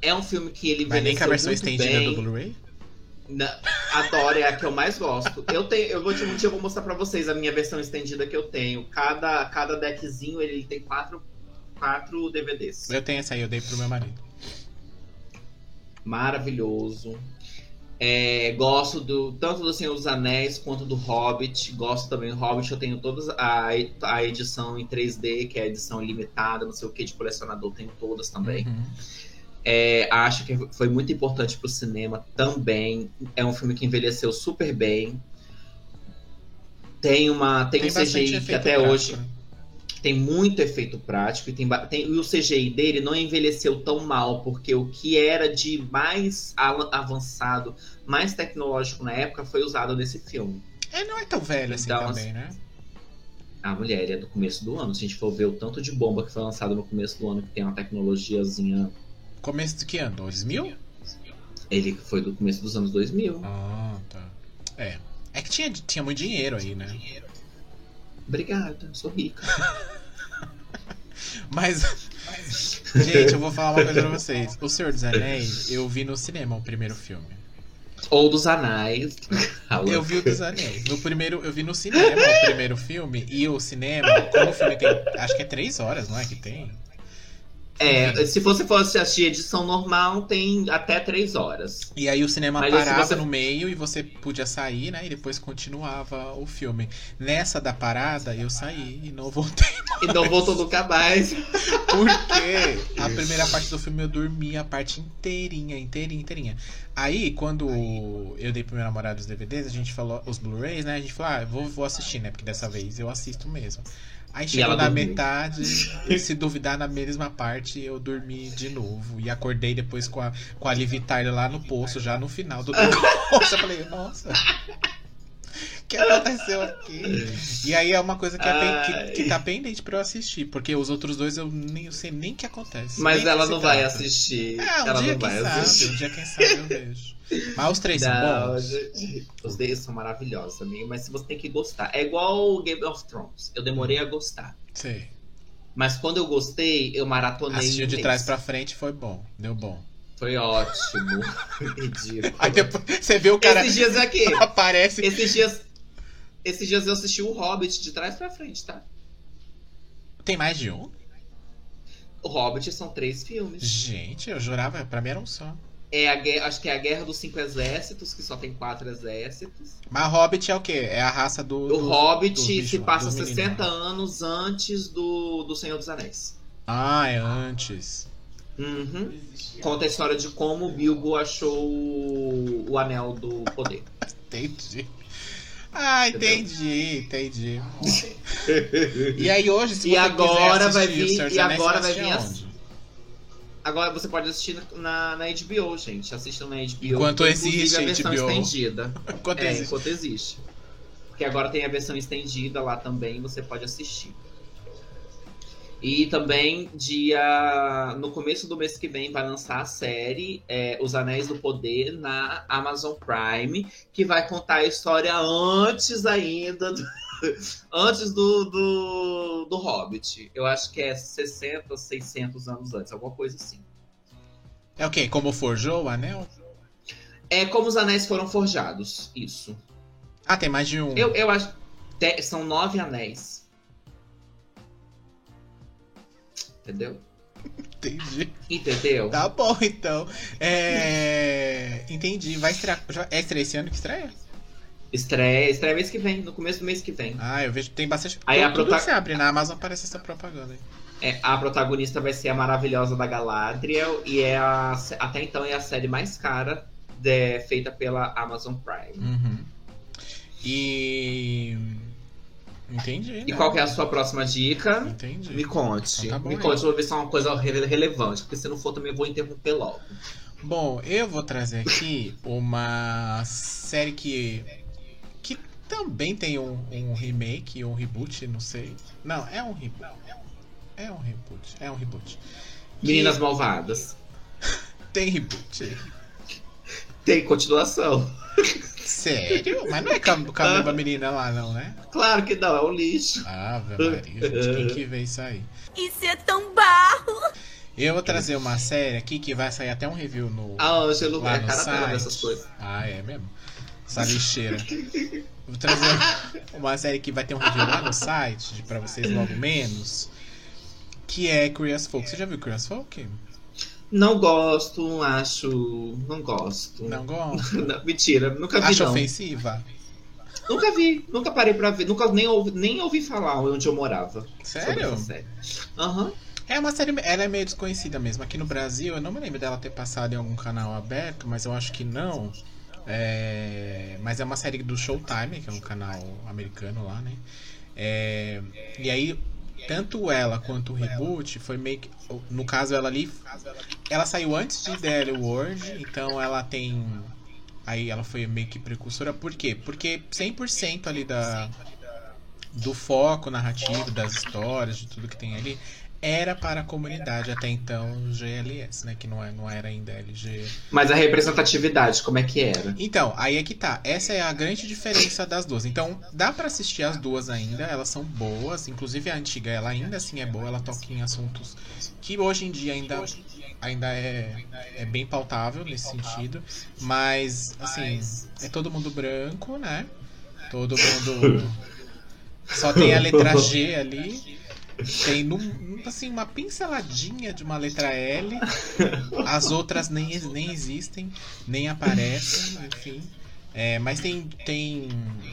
É um filme que ele Mas nem com a versão estendida bem. do Blu-ray? Na- Adoro, é a que eu mais gosto. Eu tenho, eu vou te eu vou mostrar pra vocês a minha versão estendida que eu tenho. Cada, cada deckzinho ele tem quatro, quatro DVDs. Eu tenho essa aí, eu dei pro meu marido. Maravilhoso. É, gosto do tanto do Senhor dos Anéis quanto do Hobbit. Gosto também do Hobbit. Eu tenho todas a, a edição em 3D, que é a edição limitada, não sei o que, de colecionador, tenho todas também. Uhum. É, acho que foi muito importante pro cinema também. É um filme que envelheceu super bem. Tem uma tem, um bastante CGI que até prático, hoje tem muito efeito prático e, tem, tem- e o CGI dele não envelheceu tão mal, porque o que era de mais avançado, mais tecnológico na época foi usado nesse filme. Ele não é tão velho assim Então, também, né? A mulher é do começo do ano. Se a gente for ver o tanto de bomba que foi lançado no começo do ano, que tem uma tecnologiazinha. Começo de que ano? 2000? Ele foi do começo dos anos 2000. Ah, tá. É. É que tinha, tinha muito dinheiro aí, né? Obrigada, sou rica. Mas, gente, eu vou falar uma coisa pra vocês. O Senhor dos Anéis, eu vi no cinema o primeiro filme. Ou dos anais. Eu vi o dos Anéis. No primeiro, eu vi no cinema o primeiro filme. E o cinema, como o filme tem. Acho que é três horas, não é? Que tem? É, se você fosse assistir edição normal, tem até três horas. E aí o cinema Mas parava você- no meio e você podia sair, né? E depois continuava o filme. Nessa da parada, eu saí e não voltei. E não voltou nunca mais. Porque a primeira parte do filme eu dormi a parte inteirinha, inteirinha, inteirinha. Aí, quando eu dei pro meu namorado os DVDs, a gente falou, os Blu-rays, né? A gente falou, ah, vou, vou assistir, né? Porque dessa vez eu assisto mesmo. Aí chegou na dormiu. metade, e se duvidar, na mesma parte, eu dormi de novo. E acordei depois com a, com a Liv Tyler lá no poço, já no final do negócio. Eu falei, nossa. O que aconteceu aqui? E aí é uma coisa que, é que, que tá pendente pra eu assistir, porque os outros dois eu nem eu sei nem o que acontece. Mas ela não vai trata. assistir. É, um ela dia não vai sabe, assistir. um dia quem sabe eu vejo. Mas os três são Não, bons. gente, os deles são maravilhosos, amigo. Mas se você tem que gostar. É igual o Game of Thrones. Eu demorei a gostar. Sei. Mas quando eu gostei, eu maratonei. Assistiu de trás pra frente foi bom. Deu bom. Foi ótimo. Ridículo. Aí depois você vê o cara Esses dias aqui. aparece. Esses dias. Esses dias eu assisti o Hobbit de trás pra frente, tá? Tem mais de um? O Hobbit são três filmes. Gente, eu jurava, pra mim era um só. É a guerra, acho que é a Guerra dos Cinco Exércitos, que só tem quatro exércitos. Mas Hobbit é o quê? É a raça do. O do- Hobbit dos bichos se passa dos meninos 60 lá. anos antes do, do Senhor dos Anéis. Ah, é antes. Uhum. Conta a história de como o Bilbo achou o, Anel do Poder. Entendi. Ah, entendi, entendi. E aí hoje, se E você agora vai vir- e agora vai vir aonde? Agora você pode assistir na, na HBO, gente. Assistam na HBO. Enquanto existe a versão HBO. estendida. Enquanto É, existe. enquanto existe. Porque agora tem a versão estendida lá também, você pode assistir. E também, dia no começo do mês que vem, vai lançar a série é, Os Anéis do Poder na Amazon Prime, que vai contar a história antes ainda, do- antes do, do, do Hobbit. Eu acho que é 60, 600 anos antes, alguma coisa assim. É o quê? Como forjou o anel? É como os anéis foram forjados, isso. Ah, tem mais de um. Eu, eu acho. te- são nove anéis. Entendeu? Entendi. Entendeu? Tá bom, então. É... Entendi. Vai estrear. É estreia esse ano que estreia? Estreia, estreia mês que vem, no começo do mês que vem. Ah, eu vejo. Tem bastante. Aí tudo a prota- que você abre na Amazon aparece essa propaganda aí. É, a protagonista vai ser a maravilhosa da Galadriel e é a, até então é a série mais cara de- feita pela Amazon Prime. Uhum. E. Entendi. E né? qual que é a sua próxima dica? Entendi. Me conte. Então tá bom Me conte, eu vou ver se é uma coisa re- relevante, porque se não for também eu vou interromper logo. Bom, eu vou trazer aqui uma série que. que também tem um, um remake, um reboot, não sei. Não, é um reboot. É um reboot. É um reboot. Meninas Malvadas. Tem reboot. Tem continuação. Sério? Mas não é com a, com a mesma menina lá, não, né? Claro que não, é um lixo. Ave Maria, gente, quem que vê isso aí? Isso é tão barro. Eu vou trazer uma série aqui que vai sair até um review no. A Ângelo lá é no cara dela site. dessas coisas. Ah, é mesmo? Essa lixeira. Vou trazer uma série que vai ter um review lá no site, de- pra vocês logo menos. Que é Curious Folk. Você já viu Curious Folk? Não gosto, acho. Não gosto. Não gosto. Não, mentira, nunca vi. Acha não. ofensiva? Nunca vi, nunca parei pra ver. Nunca nem ouvi, nem ouvi falar onde eu morava. Sério? Aham. É uma série, ela é meio desconhecida mesmo. Aqui no Brasil, eu não me lembro dela ter passado em algum canal aberto, mas eu acho que não. É, mas é uma série do Showtime, que é um canal americano lá, né? É, e aí, tanto ela quanto o reboot foi meio que. No caso, ela ali. Ela saiu antes de The World, então ela tem. Aí ela foi meio que precursora. Por quê? Porque 100% ali da, do foco narrativo, das histórias, de tudo que tem ali, era para a comunidade até então GLS, né? Que não, é, não era ainda LG. Mas a representatividade, como é que era? Então, aí é que tá. Essa é a grande diferença das duas. Então, dá pra assistir as duas ainda, elas são boas. Inclusive a antiga, ela ainda assim é boa, ela toca em assuntos que hoje em dia ainda, ainda é, é bem pautável nesse sentido. Mas, assim, é todo mundo branco, né? Todo mundo. Só tem a letra G ali. Tem num- assim, uma pinceladinha de uma letra L. As outras nem, nem existem, nem aparecem, enfim. É, mas tem, tem,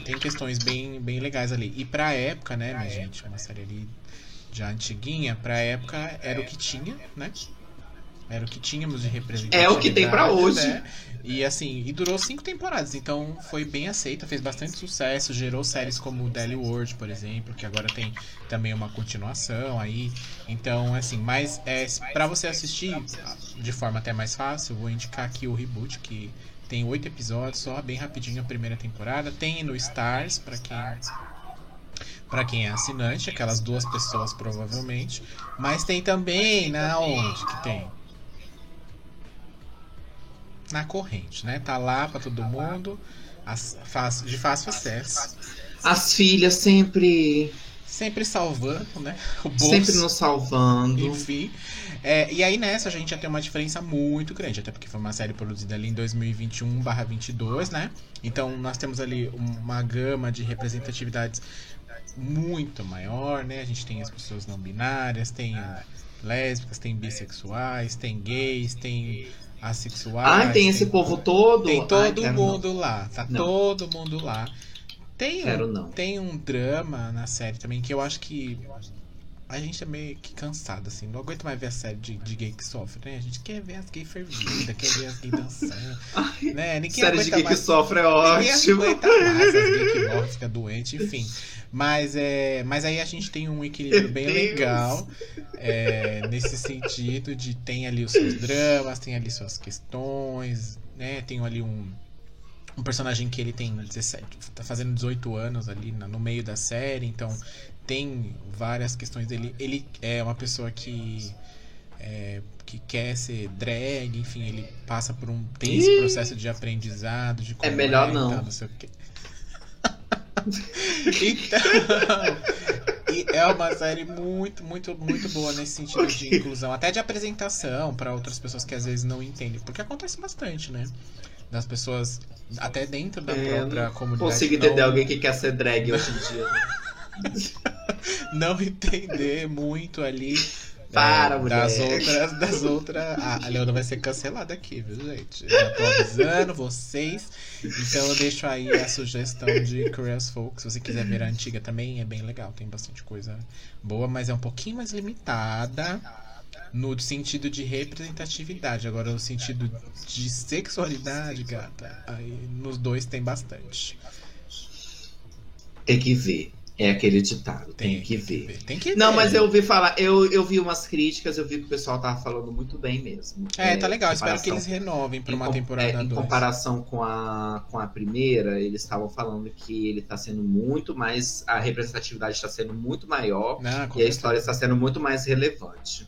tem questões bem, bem legais ali. E pra época, né, minha gente, uma série ali já antiguinha, pra época era o que tinha, né? Era o que tínhamos de representatividade. É o que tem pra hoje. né? E assim, e durou cinco temporadas, então foi bem aceita, fez bastante sucesso, gerou séries como Daily World, por exemplo, que agora tem também uma continuação aí. Então, assim, mas é, para você assistir de forma até mais fácil, vou indicar aqui o Reboot, que tem oito episódios, só bem rapidinho a primeira temporada. Tem no Stars, pra quem para quem é assinante, aquelas duas pessoas provavelmente. Mas tem também na onde que tem? Na corrente, né? Tá lá pra todo mundo, as- fácil- de fácil acesso. As filhas sempre. Sempre salvando, né? O bolso. Sempre nos salvando. Enfim. É, e aí nessa a gente já tem uma diferença muito grande, até porque foi uma série produzida ali em 2021/22, né? Então nós temos ali uma gama de representatividades muito maior, né? A gente tem as pessoas não binárias, tem lésbicas, tem bissexuais, tem gays, tem assexuais. Ah, tem esse povo todo? Tem todo Ai, mundo não. lá, tá Não. todo mundo lá. Tem um, tem um drama na série também que eu acho que a gente é meio que cansado, assim. Não aguento mais ver a série de, de gay que sofre, né? A gente quer ver as gays fervidas, quer ver as gays dançando, Ai, né? Ninguém série de gay mais. que sofre é Ninguém ótimo. aguenta mais as gays que morrem, fica doente, enfim. Mas, é, mas aí a gente tem um equilíbrio bem Deus. legal é, nesse sentido de tem ali os seus dramas, tem ali suas questões, né? Tem ali um, um personagem que ele tem 17, tá fazendo 18 anos ali no meio da série, então tem várias questões dele. Ele é uma pessoa que é, que quer ser drag, enfim, ele passa por um tem esse processo de aprendizado, de como melhor e não. tal, não sei o quê. então, e é uma série muito, muito, muito boa nesse sentido de inclusão, até de apresentação para outras pessoas que às vezes não entendem, porque acontece bastante, né? Das pessoas até dentro da É, própria não comunidade. Consigo não- entender alguém que quer ser drag hoje em dia. Né? não entender muito ali Para, é, das outras das outras ah, a Leona vai ser cancelada aqui viu gente? Já tô avisando vocês. Então eu deixo aí a sugestão de Curious Folk. Se você quiser ver a antiga também é bem legal. Tem bastante coisa boa mas é um pouquinho mais limitada no sentido de representatividade. Agora no sentido de sexualidade gata aí nos dois tem bastante. Tem que ver. É aquele ditado. Tem, que ver. tem que Não, ver. mas eu ouvi falar, eu, eu vi umas críticas, eu vi que o pessoal tava falando muito bem mesmo. é tá legal espero que eles renovem para uma temporada é, em 2 comparação com a, com a primeira, eles estavam falando que ele tá sendo muito mais. A representatividade está sendo muito maior Não, e a história está sendo muito mais relevante.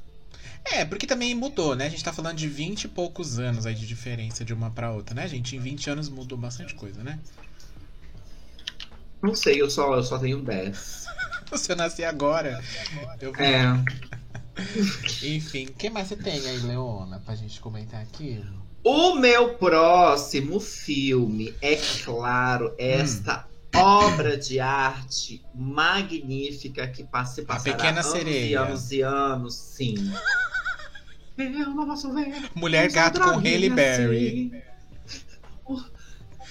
É, porque também mudou, né? A gente tá falando de 20 e poucos anos aí de diferença de uma pra outra, né, gente? Em 20 anos mudou bastante coisa, né? Não sei, eu só, eu só tenho 10. Se eu nasci agora, eu vou... É. Enfim, o que mais você tem aí, Leona, pra gente comentar aqui? O meu próximo filme é, claro, esta obra de arte magnífica que passa e passará Pequena anos Sereia. e anos e anos, sim. Eu não posso ver Mulher Gato com Halle Berry. Oh,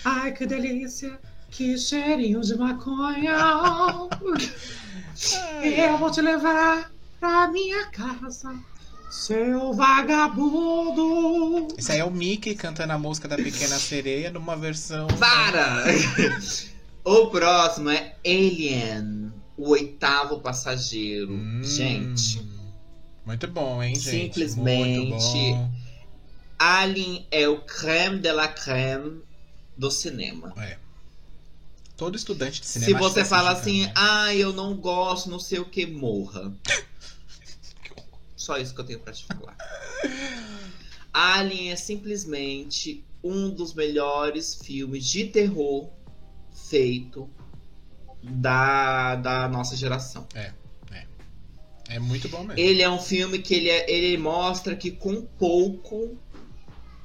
Ai, que delícia, que cheirinho de maconha. Eu vou te levar pra minha casa, seu vagabundo. Esse aí é o Mickey cantando a música da Pequena Sereia numa versão. Para! o próximo é Alien, o oitavo passageiro. Hum, Gente, Muito bom, hein, gente? Simplesmente Muito bom. Alien é o creme de la creme do cinema. Todo estudante de cinema. Se você vai fala assim, ah, eu não gosto, não sei o que, morra. Só isso que eu tenho pra te falar. Alien é simplesmente um dos melhores filmes de terror feito da, da nossa geração. É muito bom mesmo. Ele é um filme que ele, é- ele mostra que com pouco,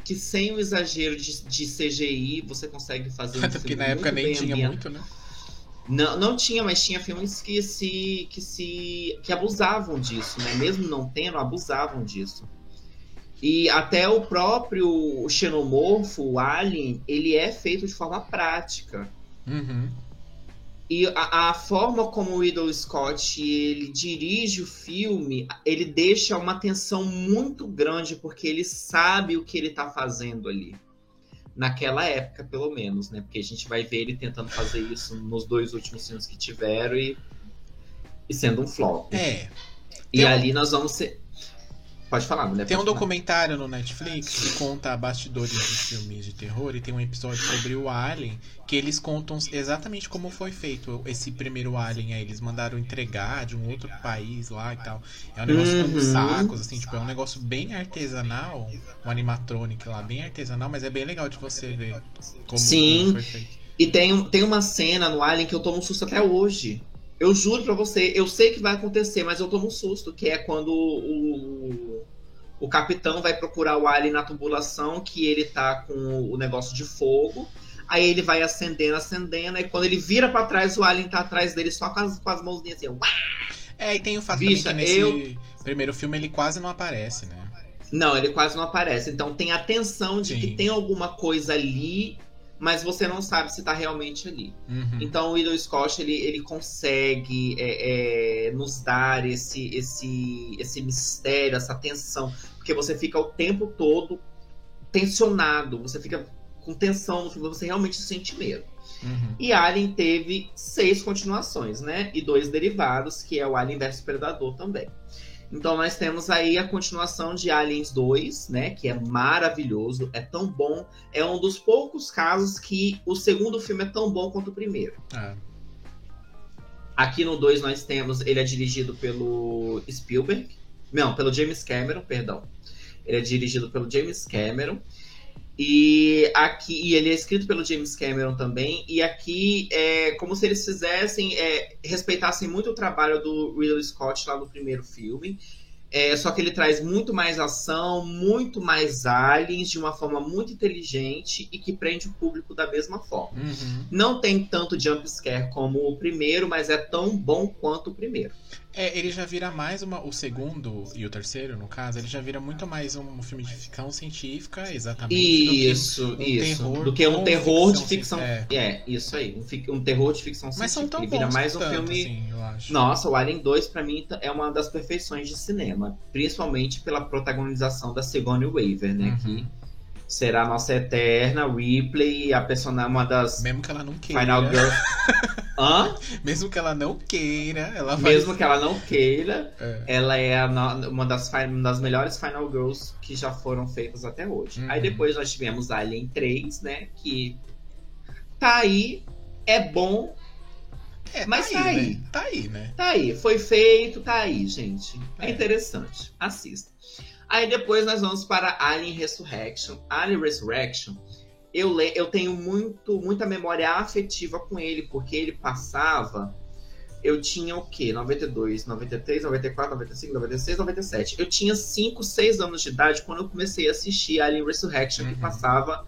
que sem o exagero de, de CGI, você consegue fazer um Até porque na época nem tinha ambientado. muito, né? Não, não tinha, mas tinha filmes que se, que se que abusavam disso, né? Mesmo não tendo, abusavam disso. E até o próprio xenomorfo, o Alien, ele é feito de forma prática. Uhum. E a, a forma como o Riddle Scott ele dirige o filme, ele deixa uma tensão muito grande, porque ele sabe o que ele tá fazendo ali. Naquela época, pelo menos, né? Porque a gente vai ver ele tentando fazer isso nos dois últimos filmes que tiveram e, e sendo um flop. É. e tem um- ali nós vamos ser. Pode falar, mulher. Tem um falar. documentário no Netflix que conta bastidores de filmes de terror e tem um episódio sobre o Alien que eles contam exatamente como foi feito esse primeiro Alien aí. Eles mandaram entregar de um outro país lá e tal. É um negócio com Uhum. sacos, assim, tipo, é um negócio bem artesanal, um animatronic lá, bem artesanal, mas é bem legal de você ver como, Sim. como foi feito. E tem, tem uma cena no Alien que eu tomo um susto até hoje. Eu juro pra você, eu sei que vai acontecer, mas eu tomo um susto, que é quando o, o capitão vai procurar o Alien na tubulação, que ele tá com o negócio de fogo. Aí ele vai acendendo, acendendo, e quando ele vira para trás, o Alien tá atrás dele só com as, com as mãozinhas assim. Uá! É, e tem o fato Bicha, também que nesse eu... primeiro filme ele quase não aparece, né? Não, ele quase não aparece. Então tem a tensão de Sim. que tem alguma coisa ali, mas você não sabe se tá realmente ali. Uhum. Então o Idol Scott ele, ele consegue é, é, nos dar esse, esse, esse mistério, essa tensão, porque você fica o tempo todo tensionado, você fica com tensão no filme, você realmente sente medo. Uhum. E Alien teve seis continuações, né? E dois derivados, que é o Alien vs Predador também. Então nós temos aí a continuação de Aliens 2, né? Que é maravilhoso, é tão bom. É um dos poucos casos que o segundo filme é tão bom quanto o primeiro. É. Aqui no 2 nós temos. Ele é dirigido pelo Spielberg. Não, pelo James Cameron, perdão. Ele é dirigido pelo James Cameron. E aqui e ele é escrito pelo James Cameron também. E aqui é como se eles fizessem, é, respeitassem muito o trabalho do Ridley Scott lá no primeiro filme. É, só que ele traz muito mais ação, muito mais aliens, de uma forma muito inteligente e que prende o público da mesma forma. Uhum. Não tem tanto jumpscare como o primeiro, mas é tão bom quanto o primeiro. É, ele já vira mais uma. O segundo e o terceiro, no caso, ele já vira muito mais um filme de ficção científica, exatamente. Isso, do que um isso. Terror do que um terror de ficção. É. é, isso aí. Um, um, terror de ficção científica. Mas são tão ele vira mais um tanto, filme. Assim, eu acho. Nossa, o Alien 2, pra mim, é uma das perfeições de cinema. Principalmente pela protagonização da Sigourney Weaver, né? Uhum. Que será a nossa eterna Ripley, a personagem, uma das. Mesmo que ela não queira. Final Girl. Hã? Mesmo que ela não queira, ela vai. Mesmo que ela não queira, é. ela é uma das, uma das melhores Final Girls que já foram feitas até hoje. Uhum. Aí depois nós tivemos Alien 3, né? Que tá aí, é bom. É, mas tá, tá aí, aí. Né? Tá aí, né? Tá aí. Foi feito, tá aí, gente. É, é interessante. Assista. Aí depois nós vamos para Alien Resurrection. Alien Resurrection, eu, le eu tenho muito, muita memória afetiva com ele, porque ele passava. Eu tinha o quê? 92, 93, 94, 95, 96, 97. Eu tinha 5, 6 anos de idade quando eu comecei a assistir Alien Resurrection, uhum. que passava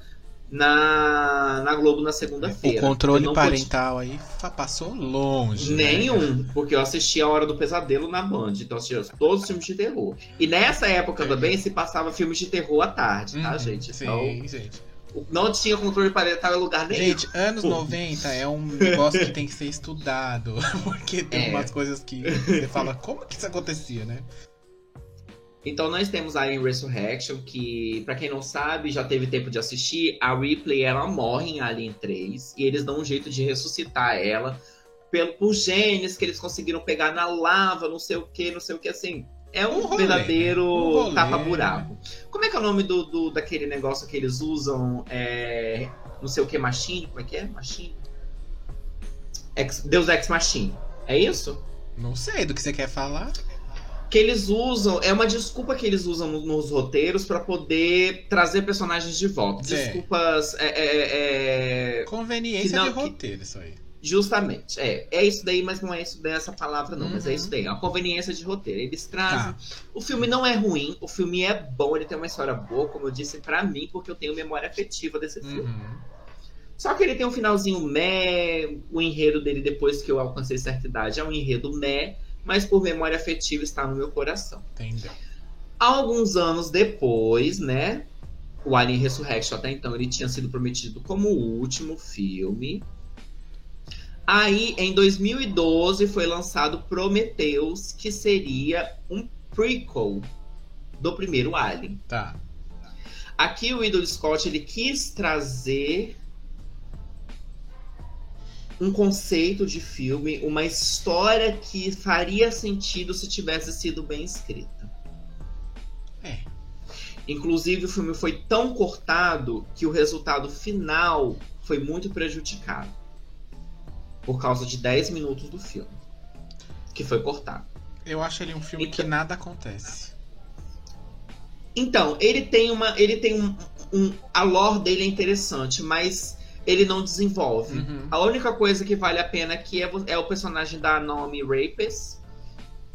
na, na Globo na segunda-feira. O controle parental podia... aí passou longe. Né? Nenhum, né? porque eu assisti A Hora do Pesadelo na Band, então assistia todos os filmes de terror. E nessa época também se passava filmes de terror à tarde, tá, uhum, gente? Então, sim, gente. Não tinha controle parental em lugar nenhum. Gente, anos 90 é um negócio que tem que ser estudado. Porque tem é. umas coisas que você fala, como que isso acontecia, né? Então nós temos Alien Resurrection, que, para quem não sabe, já teve tempo de assistir, a Ripley ela morre em Alien 3 e eles dão um jeito de ressuscitar ela pelo, por genes que eles conseguiram pegar na lava, não sei o que, não sei o que, assim. É um, um rolê, verdadeiro um tapa-buraco. Como é que é o nome do, do, daquele negócio que eles usam? É, não sei o que, Machine? Como é que é? Machine? Ex, Deus Ex Machine. É isso? Não sei do que você quer falar que eles usam, é uma desculpa que eles usam nos roteiros para poder trazer personagens de volta. É. Desculpas. É, é, é, Conveniência não, de roteiro, que, isso aí. Justamente, é. É isso daí, mas não é isso dessa palavra, não. Uhum. Mas é isso daí. É a conveniência de roteiro. Eles trazem. Tá. O filme não é ruim, o filme é bom, ele tem uma história boa, como eu disse, para mim, porque eu tenho memória afetiva desse filme. Uhum. Só que ele tem um finalzinho meh, o enredo dele, depois que eu alcancei certa idade, é um enredo meh mas por memória afetiva está no meu coração. Entendeu? Alguns anos depois, né? O Alien Resurrection até então ele tinha sido prometido como o último filme. Aí, em 2012, foi lançado Prometheus, que seria um prequel do primeiro Alien. Tá. Aqui o Idol Scott ele quis trazer um conceito de filme, uma história que faria sentido se tivesse sido bem escrita. É. Inclusive, o filme foi tão cortado que o resultado final foi muito prejudicado. Por causa de 10 minutos do filme. Que foi cortado. Eu acho ele um filme então, que nada acontece. Então, ele tem uma. Ele tem um, um. A lore dele é interessante, mas ele não desenvolve. Uhum. A única coisa que vale a pena aqui é, é o personagem da Naomi Rapes,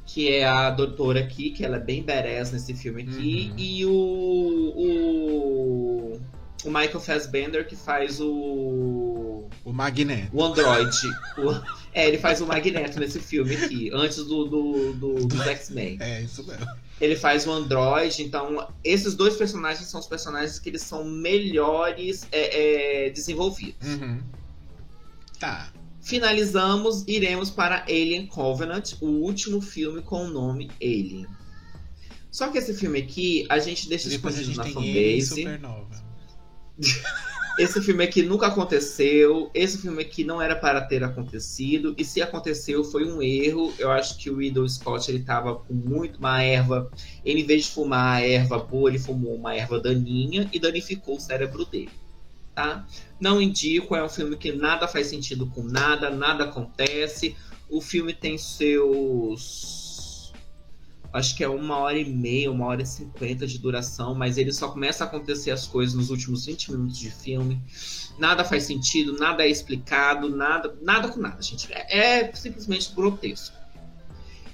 que é a doutora aqui, que ela é bem badass nesse filme aqui, Uhum. e o, o o Michael Fassbender que faz o O Magneto. o Android. O- é, ele faz o Magneto nesse filme aqui, antes do, do, do- dos X-Men. É, isso mesmo. Ele faz o Android, então esses dois personagens são os personagens que eles são melhores é, é, desenvolvidos. Uhum. Tá. Finalizamos, iremos para Alien Covenant, o último filme com o nome Alien. Só que esse filme aqui, a gente deixa Depois a escondido gente na tem fanbase. Supernova. Esse filme aqui nunca aconteceu. Esse filme aqui não era para ter acontecido. E se aconteceu, foi um erro. Eu acho que o Riddle Scott ele tava com muito uma erva. Ele, em vez de fumar a erva boa, ele fumou uma erva daninha e danificou o cérebro dele. Tá? Não indico, é um filme que nada faz sentido com nada, nada acontece. O filme tem seus. Acho que é uma hora e meia, uma hora e cinquenta de duração, mas ele só começa a acontecer as coisas nos últimos 20 minutos de filme. Nada faz sentido, nada é explicado, nada, nada com nada, gente. É, é simplesmente grotesco.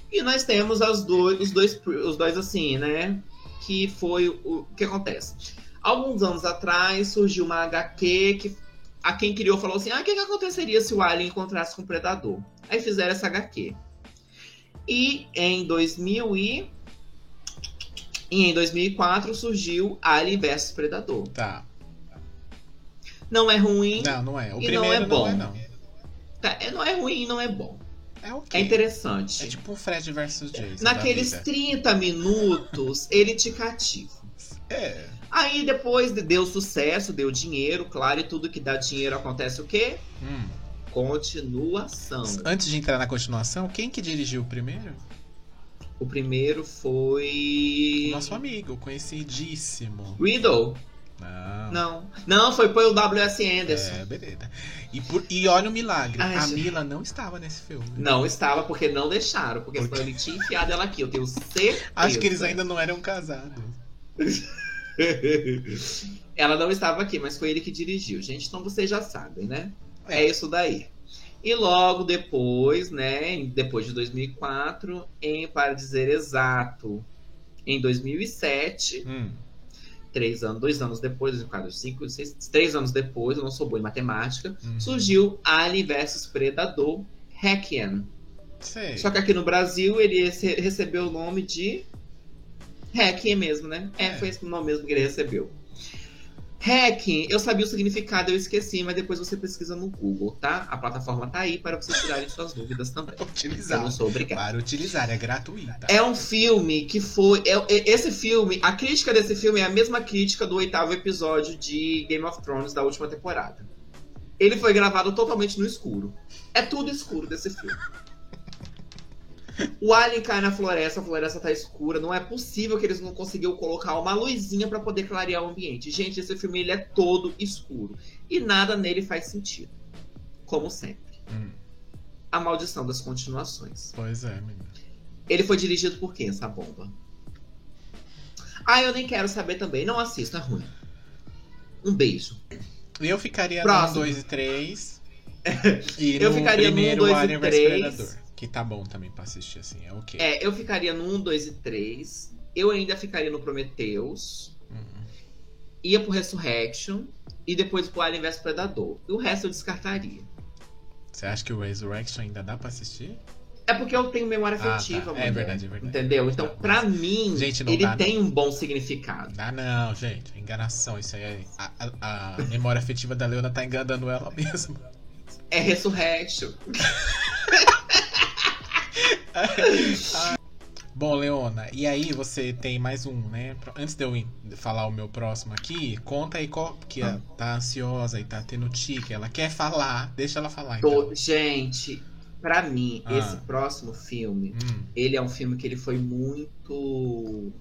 E nós temos as dois, os dois, os dois assim, né? Que foi o, o que acontece. Alguns anos atrás surgiu uma HQ que a quem criou falou assim: ah, o que, que aconteceria se o Alien encontrasse com o Predador? Aí fizeram essa HQ. E em 2000 e... e em 2004 surgiu Alien vs Predador. Tá. Não é ruim, Não, não é. O E primeiro não é não bom. é, não. tá, é- não é ruim e não é bom. É ok. É interessante. É tipo o Fred versus Jason. Naqueles da vida. 30 minutos, ele te cativa. É. Aí depois de- deu sucesso, deu dinheiro, claro, e tudo que dá dinheiro acontece o quê? Hum. Continuação. Antes de entrar na continuação, quem que dirigiu o primeiro? O primeiro foi. Nosso amigo, conhecidíssimo. Riddle? Não. Não. Não, foi foi o W.S. Anderson. É, beleza. E, por- e olha o milagre. Ai, a gente. Mila não estava nesse filme. Não estava porque não deixaram, porque Por senão ele tinha enfiado ela aqui, eu tenho certeza. Acho que eles ainda não eram casados. ela não estava aqui, mas foi ele que dirigiu. Gente, então vocês já sabem, né? É. Isso daí. E logo depois, né, depois de 2004, em, para dizer exato, em 2007, Hum. três anos, dois anos depois, caso, cinco, seis, três anos depois, eu não sou boa em matemática, Uhum. surgiu Alien vs Predador Requiem. Sei. Só que aqui no Brasil ele rece- recebeu o nome de Requiem mesmo, né? É, É. foi esse o nome mesmo que ele recebeu. Requiem, eu sabia o significado, eu esqueci, mas depois você pesquisa no Google, tá? A plataforma tá aí para vocês tirarem suas dúvidas também. Eu Utilizar. não sou obrigada. Para utilizar, é gratuita. É um filme que foi. é- é- esse filme, a crítica desse filme é a mesma crítica do oitavo episódio de Game of Thrones da última temporada. Ele foi gravado totalmente no escuro. É tudo escuro desse filme. O alien cai na floresta, a floresta tá escura. Não é possível que eles não conseguiram colocar uma luzinha pra poder clarear o ambiente. Gente, esse filme ele é todo escuro. E nada nele faz sentido. Como sempre. Hum, A maldição das continuações. pois é, menina. Ele foi dirigido por quem, essa bomba? Ah, eu nem quero saber também. Não assisto, é ruim. Um beijo. Eu ficaria Próximo. no 2 e 3. E Eu ficaria no primeiro 1, 2 e Alien vs 3. Que tá bom também pra assistir assim, é ok. É, eu ficaria no 1, 2 e 3. Eu ainda ficaria no Prometheus. Hum. Ia pro Resurrection. E depois pro Alien vs Predador. E o resto eu descartaria. Você acha que o Resurrection ainda dá pra assistir? É porque eu tenho memória Ah, tá. afetiva, É verdade, é verdade. Entendeu? Então, Tá, pra mas- mim, Gente, não ele dá, não. tem um bom significado. Ah, não, gente. Enganação. Isso aí é. A, a- a memória afetiva da Leona tá enganando ela mesmo. É Resurrection. Bom, Leona, e aí você tem mais um, né? Antes de eu falar o meu próximo aqui, conta aí qual que Ah. tá ansiosa e tá tendo tique, ela quer falar, deixa ela falar então. Tô- Gente, pra mim, Ah. esse próximo filme, Hum, ele é um filme que ele foi muito.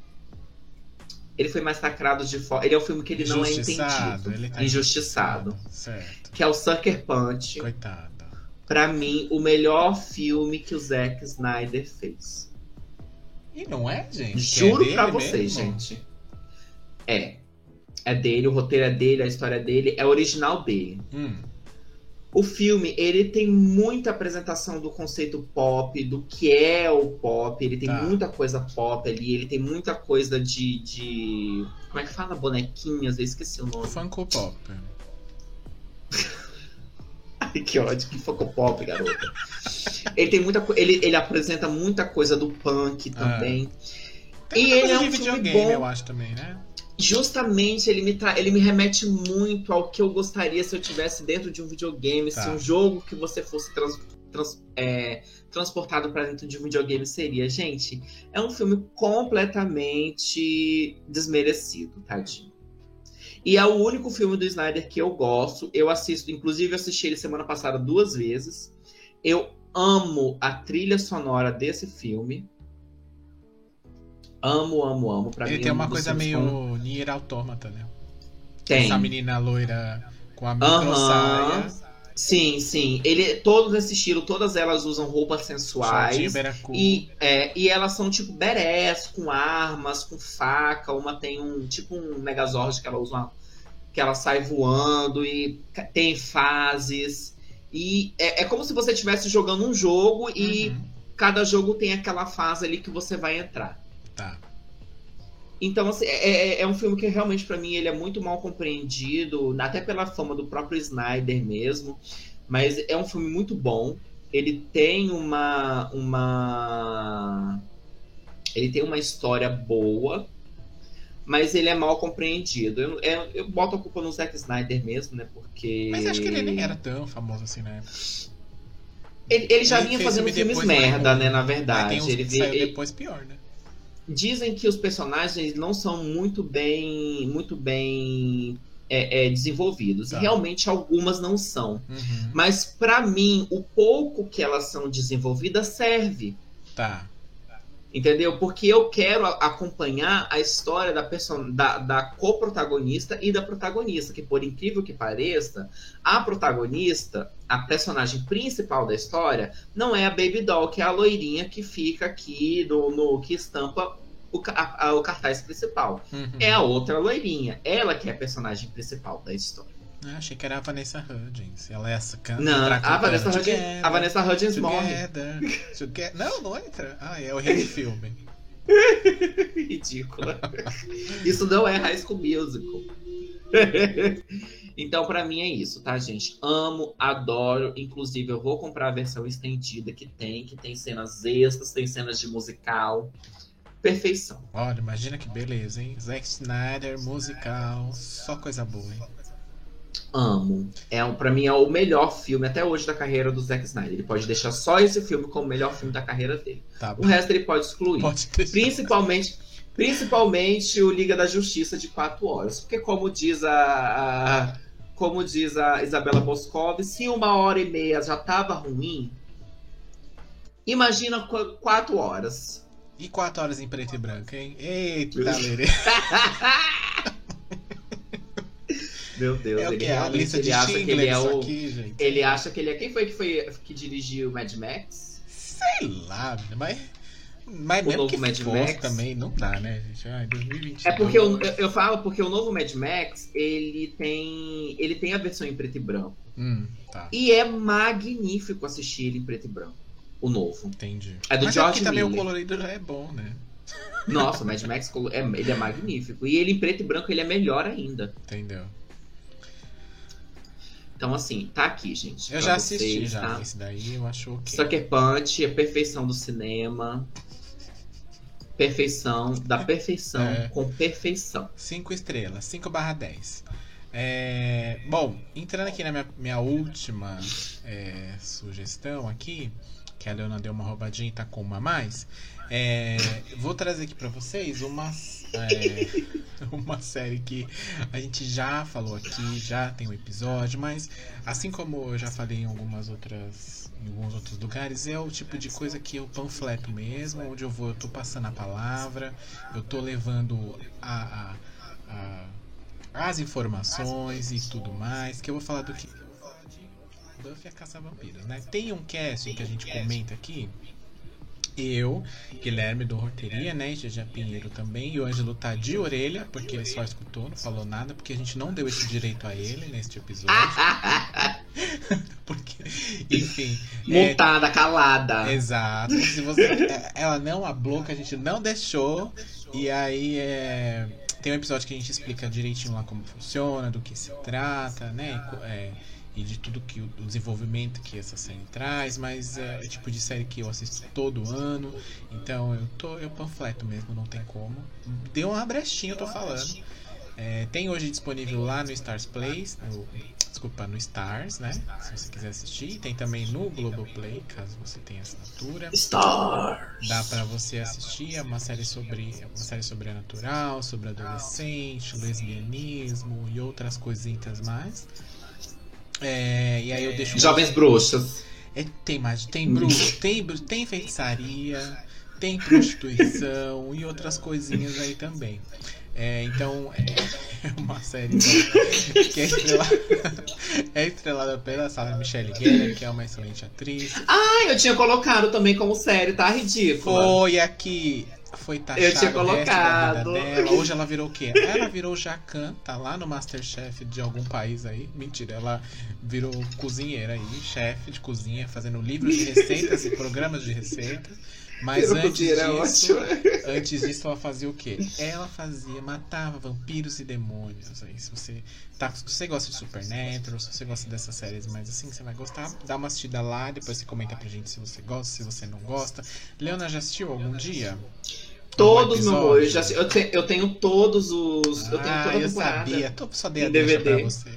Ele foi massacrado de fora. Ele é um filme que ele não é injustiçado, entendido. ele tá injustiçado. Certo. Que é o Sucker Punch. Coitada. Pra mim, o melhor filme que o Zack Snyder fez. E não é, gente? Juro é pra dele vocês, mesmo? gente. É. é dele, o roteiro é dele, a história é dele, é original dele. Hum, O filme, ele tem muita apresentação do conceito pop, do que é o pop, ele tem Tá. muita coisa pop ali, ele tem muita coisa de, de... Como é que fala? Bonequinhas, eu esqueci o nome. Funko Pop. Que ódio, que foco pop, garota. ele tem muita ele, ele apresenta muita coisa do punk também. Tem E ele é um filme bom. eu acho também, né? Justamente ele me, tra... ele me remete muito ao que eu gostaria se eu tivesse dentro de um videogame, se Tá. um jogo que você fosse trans... trans- é, transportado para dentro de um videogame seria. Gente, é um filme completamente desmerecido, tadinho. E é o único filme do Snyder que eu gosto. Eu assisto, inclusive, eu assisti ele semana passada duas vezes. Eu amo a trilha sonora desse filme. Amo, amo, amo. Pra Ele mim, tem é um uma coisa meio com- Nier Automata, né? Tem. Essa menina loira com a micro Aham. saia. Sim, sim. Ele, todos nesse estilo, todas elas usam roupas sensuais. E, é, e elas são tipo berés, com armas, com faca. Uma tem um tipo um Megazord que ela usa uma, que ela sai voando e tem fases. E é, é como se você estivesse jogando um jogo e Uhum. cada jogo tem aquela fase ali que você vai entrar. Tá. Então, assim, é, é- é um filme que realmente, pra mim, ele é muito mal compreendido, até pela fama do próprio Snyder mesmo. Mas é um filme muito bom. Ele tem uma. uma... Ele tem uma história boa, mas ele é mal compreendido. Eu, eu, eu boto a culpa no Zack Snyder mesmo, né? Porque. Mas acho que ele nem era tão famoso assim, né? Ele, ele já Ele vinha fazendo filme filmes mais merda, né? Na verdade. tem uns ele, que ele- depois pior, né? Dizem que os personagens não são muito bem, muito bem é, é, desenvolvidos. Tá. Realmente algumas não são. Uhum. Mas pra mim, o pouco que elas são desenvolvidas serve. Tá. Entendeu? Porque eu quero acompanhar a história da, person... da, da coprotagonista e da protagonista. Que, por incrível que pareça, a protagonista, a personagem principal da história, não é a Baby Doll, que é a loirinha que fica aqui no, no que estampa o, a- a- o cartaz principal. Uhum. É a outra loirinha. Ela que é a personagem principal da história. Ah, achei que era a Vanessa Hudgens. Ela é essa canta. Não, a Vanessa, Hudgens, Together, a Vanessa Hudgens morre. Together, together. Não, não entra. Ah, é o rei do filme. Ridícula. Isso não é High School Musical. então, pra mim é isso, tá, gente? Amo, adoro. Inclusive, eu vou comprar a versão estendida que tem, que tem cenas extras, tem cenas de musical. Perfeição. Olha, imagina que beleza, hein? Zack Snyder, musical, só coisa boa, hein? Amo. É, um- pra mim é o melhor filme até hoje da carreira do Zack Snyder. Ele pode deixar só esse filme como o melhor filme da carreira dele. Tá O resto ele pode excluir. Pode. Principalmente, principalmente o Liga da Justiça de 4 horas. Porque como diz a, a- como diz a Isabela Boscov, se uma hora e meia já tava ruim, imagina qu- quatro horas. E quatro horas em preto e branco, hein? Eita. Meu Deus, É ele realmente lista ele acha que ele é o. aqui, gente. Ele acha que ele é. Quem foi que foi que dirigiu Mad Max? Sei lá, mas. Mas O mesmo novo que Mad Max? também, não dá, né, gente? Ai, 2022. É porque eu, eu- eu falo porque o novo Mad Max, ele tem. Ele tem a versão em preto e branco. Hum, tá. E é magnífico assistir ele em preto e branco. O novo. Entendi. É do Mas George é porque também Miller. o colorido já é bom, né? Nossa, o Mad Max é, ele é magnífico. E ele em preto e branco ele é melhor ainda. Entendeu? Então, assim, tá aqui, gente. Eu já assisti vocês, já. tá? Esse daí eu acho ok. Sucker Punch é perfeição do cinema. Perfeição, da perfeição É. com perfeição. 5 estrelas, 5 barra 10. É, bom, entrando aqui na minha, minha última é, sugestão aqui, que a Leona deu uma roubadinha e tá com uma a mais, é, vou trazer aqui pra vocês uma, é, uma série que a gente já falou aqui, já tem um episódio, mas assim como eu já falei em algumas outras em alguns outros lugares, é o tipo de coisa que eu panfleto mesmo, onde eu vou, eu tô passando a palavra, eu tô levando a, a- a- as informações e tudo mais, que eu vou falar do que Buffy a Caça Vampiros, né? Tem um cast que a gente comenta aqui Eu, Guilherme do Horteria, né? Jeja Pinheiro também. E o Ângelo tá de orelha, porque ele só escutou, não falou nada, porque a gente não deu esse direito a ele neste episódio. porque, enfim. é, Mutada, calada. Exato. Se você, é, ela não hablou, que a gente não deixou. E aí é, tem um episódio que a gente explica direitinho lá como funciona, do que se trata, né? É, e de tudo que o desenvolvimento que essa série traz, mas é o tipo de série que eu assisto todo ano, então eu tô eu panfleto mesmo, não tem como. Deu uma brechinha, eu tô falando. É, tem hoje disponível lá no Stars Plays, no, desculpa, no Stars, né? Se você quiser assistir. Tem também no Globoplay, caso você tenha assinatura. Stars! Dá para você assistir, é uma série sobre é uma série sobrenatural, sobre adolescente, lesbianismo e outras coisinhas mais. É, e aí eu deixo. Jovens bruxas. É, tem mais. Tem bruxo, tem, tem feitiçaria, tem prostituição e outras coisinhas aí também. É, então é uma série então, que é estrelada, é estrelada pela Sarah Michelle Gellar, que é uma excelente atriz. Ah, eu tinha colocado também como série, tá ridículo. Foi aqui foi taxado Eu tinha colocado. dela. Hoje ela virou o quê? Ela virou Jacan, tá lá no Masterchef de algum país aí. Mentira, ela virou cozinheira aí, chefe de cozinha, fazendo livros de receitas e programas de receitas. Mas antes é disso, antes disso, ela fazia o quê? Ela fazia, matava vampiros e demônios. Aí, se você, tá, se você gosta de Supernatural, se você gosta dessas séries, mas assim, você vai gostar, dá uma assistida lá, depois você comenta pra gente se você gosta, se você não gosta. Leona já assistiu algum dia? Todos, Algum meu amor. Eu, já, eu, te- eu tenho todos os. eu tenho ah, toda a eu temporada. sabia. Tô, só dei a DVD. pra você.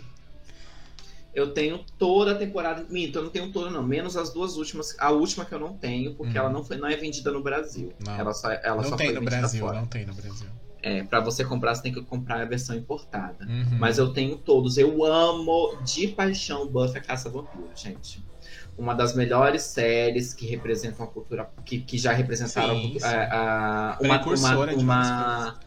Eu tenho toda a temporada. Minto, eu não tenho toda, não. Menos as duas últimas. A última que eu não tenho, porque Hum. ela não, foi, não é vendida no Brasil. Não. Ela só, ela não só tem foi no vendida Brasil, fora. não tem no Brasil. É, pra você comprar, você tem que comprar a versão importada. Uhum. Mas eu tenho todos. Eu amo de paixão Buffy a Caça Vampiro, gente. Uma das melhores séries que representam a cultura. que, que já representaram Sim, sim. a- a- uma, uma, uma,